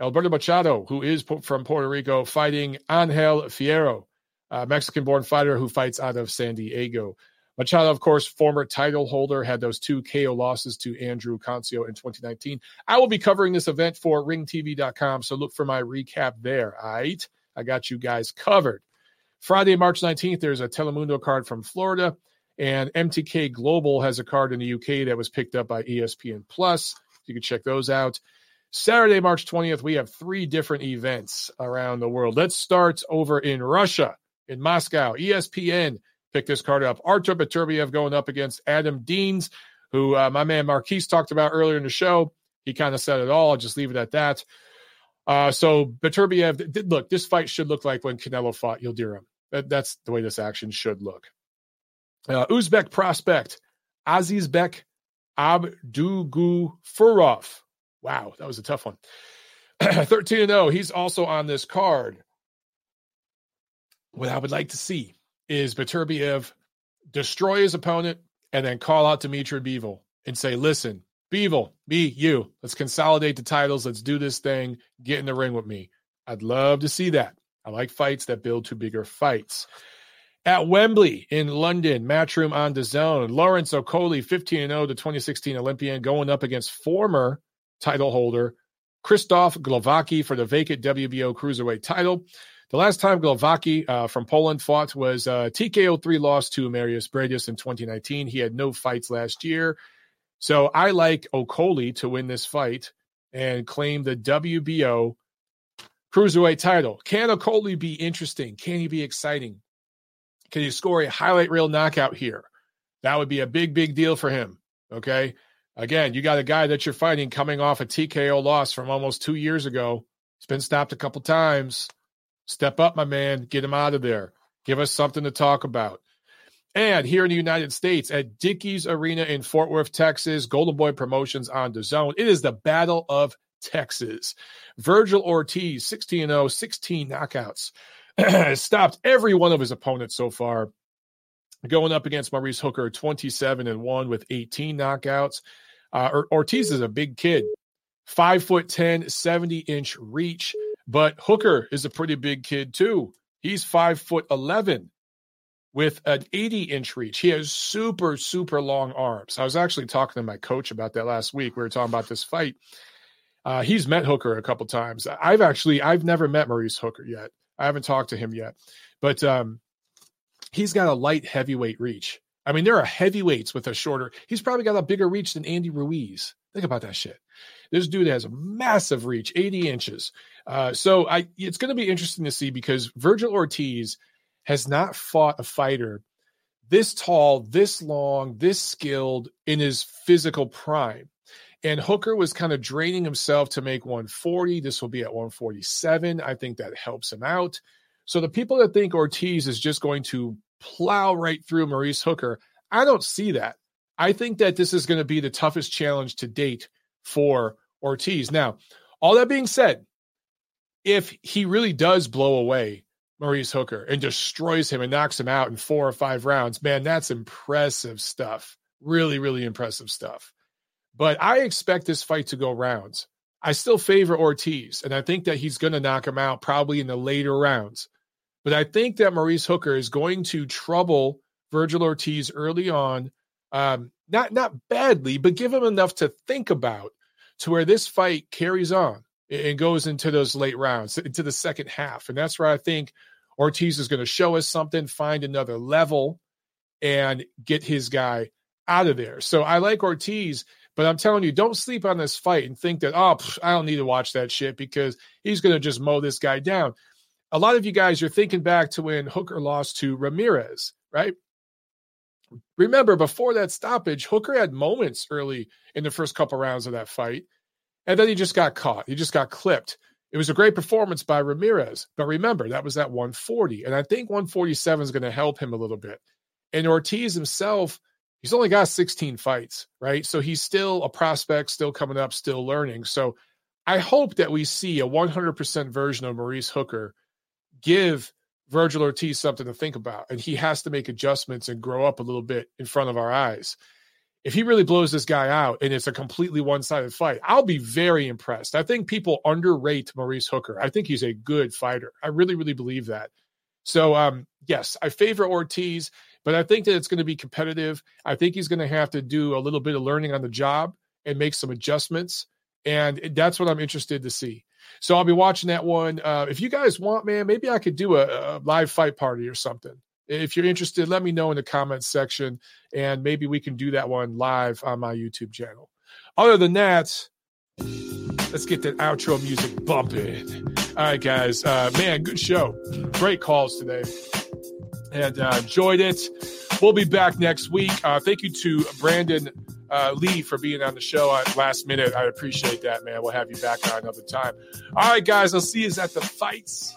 Alberto Machado, who is from Puerto Rico, fighting Angel Fierro, a Mexican born fighter who fights out of San Diego. Machado, of course, former title holder, had those two KO losses to Andrew Cancio in 2019. I will be covering this event for ringtv.com, so look for my recap there. All right. I got you guys covered. Friday, March 19th, there's a Telemundo card from Florida And MTK Global has a card in the UK that was picked up by ESPN Plus. You can check those out. Saturday, March 20th, we have three different events around the world. Let's start over in Russia, in Moscow. ESPN picked this card up. Artur Beterbiev going up against Adam Deines, who uh, my man Marquise talked about earlier in the show. He kind of said it all. I'll just leave it at that. Uh, so Beterbiev, look, this fight should look like when Canelo fought Yildirim. That, that's the way this action should look. Uh, Uzbek prospect Azizbek Abdugofurov. Wow, that was a tough one. [CLEARS THROAT] 13 0. He's also on this card. What I would like to see is Beterbiev destroy his opponent and then call out Dmitry Bivol and say, listen, Bivol, me, you, let's consolidate the titles. Let's do this thing. Get in the ring with me. I'd love to see that. I like fights that build to bigger fights. At Wembley in London, Matchroom on DAZN. Lawrence Okolie, 15 0, the 2016 Olympian, going up against former title holder Christoph Glowacki for the vacant WBO Cruiserweight title. The last time Glowacki uh, from Poland fought was uh, TKO 3 loss to Mairis Briedis in 2019. He had no fights last year. So I like Okolie to win this fight and claim the WBO Cruiserweight title. Can Okolie be interesting? Can he be exciting? Can you score a highlight reel knockout here? That would be a big, big deal for him. Okay. Again, you got a guy that you're fighting coming off a TKO loss from almost two years ago. He's been stopped a couple times. Step up, my man. Get him out of there. Give us something to talk about. And here in the United States at Dickies Arena in Fort Worth, Texas, Golden Boy Promotions on DAZN. It is the Battle of Texas. Vergil Ortiz, 16 0, 16 knockouts. [CLEARS THROAT] stopped every one of his opponents so far. Going up against Maurice Hooker, 27 and 1 with 18 knockouts. Uh, Ortiz is a big kid, five foot 10, 70 inch reach. But Hooker is a pretty big kid too. He's five foot 11 with an 80 inch reach. He has super, super long arms. I was actually talking to my coach about that last week. We were talking about this fight. Uh, he's met Hooker a couple times. I've actually, I've never met Maurice Hooker yet. I haven't talked to him yet, but um, he's got a light heavyweight reach. I mean, there are heavyweights with a shorter. He's probably got a bigger reach than Andy Ruiz. Think about that shit. This dude has a massive reach, 80 inches. Uh, so I, it's going to be interesting to see because Vergil Ortiz has not fought a fighter this tall, this long, this skilled in his physical prime. And Hooker was kind of draining himself to make 140. This will be at 147. I think that helps him out. So the people that think Ortiz is just going to plow right through Maurice Hooker, I don't see that. I think that this is going to be the toughest challenge to date for Ortiz. Now, all that being said, if he really does blow away Maurice Hooker and destroys him and knocks him out in four or five rounds, man, that's impressive stuff. Really, really impressive stuff. But I expect this fight to go rounds. I still favor Ortiz, and I think that he's going to knock him out probably in the later rounds. But I think that Maurice Hooker is going to trouble Vergil Ortiz early on, um, not not badly, but give him enough to think about to where this fight carries on and goes into those late rounds, into the second half. And that's where I think Ortiz is going to show us something, find another level, and get his guy out of there. So I like Ortiz, but I'm telling you, don't sleep on this fight and think that, oh, pff, I don't need to watch that shit because he's going to just mow this guy down a lot of you guys are thinking back to when Hooker lost to Ramirez, right? Remember, before that stoppage, Hooker had moments early in the first couple rounds of that fight, and then he just got caught. He just got clipped. It was a great performance by Ramirez, but remember that was at 140, and I think 147 is going to help him a little bit. And Ortiz himself, he's only got 16 fights, right? So he's still a prospect, still coming up, still learning. So I hope that we see a 100% version of Maurice Hooker give Vergil Ortiz something to think about, and he has to make adjustments and grow up a little bit in front of our eyes. If he really blows this guy out and it's a completely one sided fight, I'll be very impressed. I think people underrate Maurice Hooker. I think he's a good fighter. I really, really believe that. So, um, yes, I favor Ortiz, but I think that it's going to be competitive. I think he's going to have to do a little bit of learning on the job and make some adjustments. And that's what I'm interested to see. So I'll be watching that one. Uh, if you guys want, man, maybe I could do a, a live fight party or something if you're interested, let me know in the comments section, and maybe we can do that one live on my YouTube channel. Other than that, let's get that outro music bumping. All right, guys. Uh, man, good show. Great calls today, and uh, enjoyed it. We'll be back next week. Uh, thank you to Brandon uh, Lee for being on the show at last minute. I appreciate that, man. We'll have you back on another time. All right, guys. I'll see you at the fights.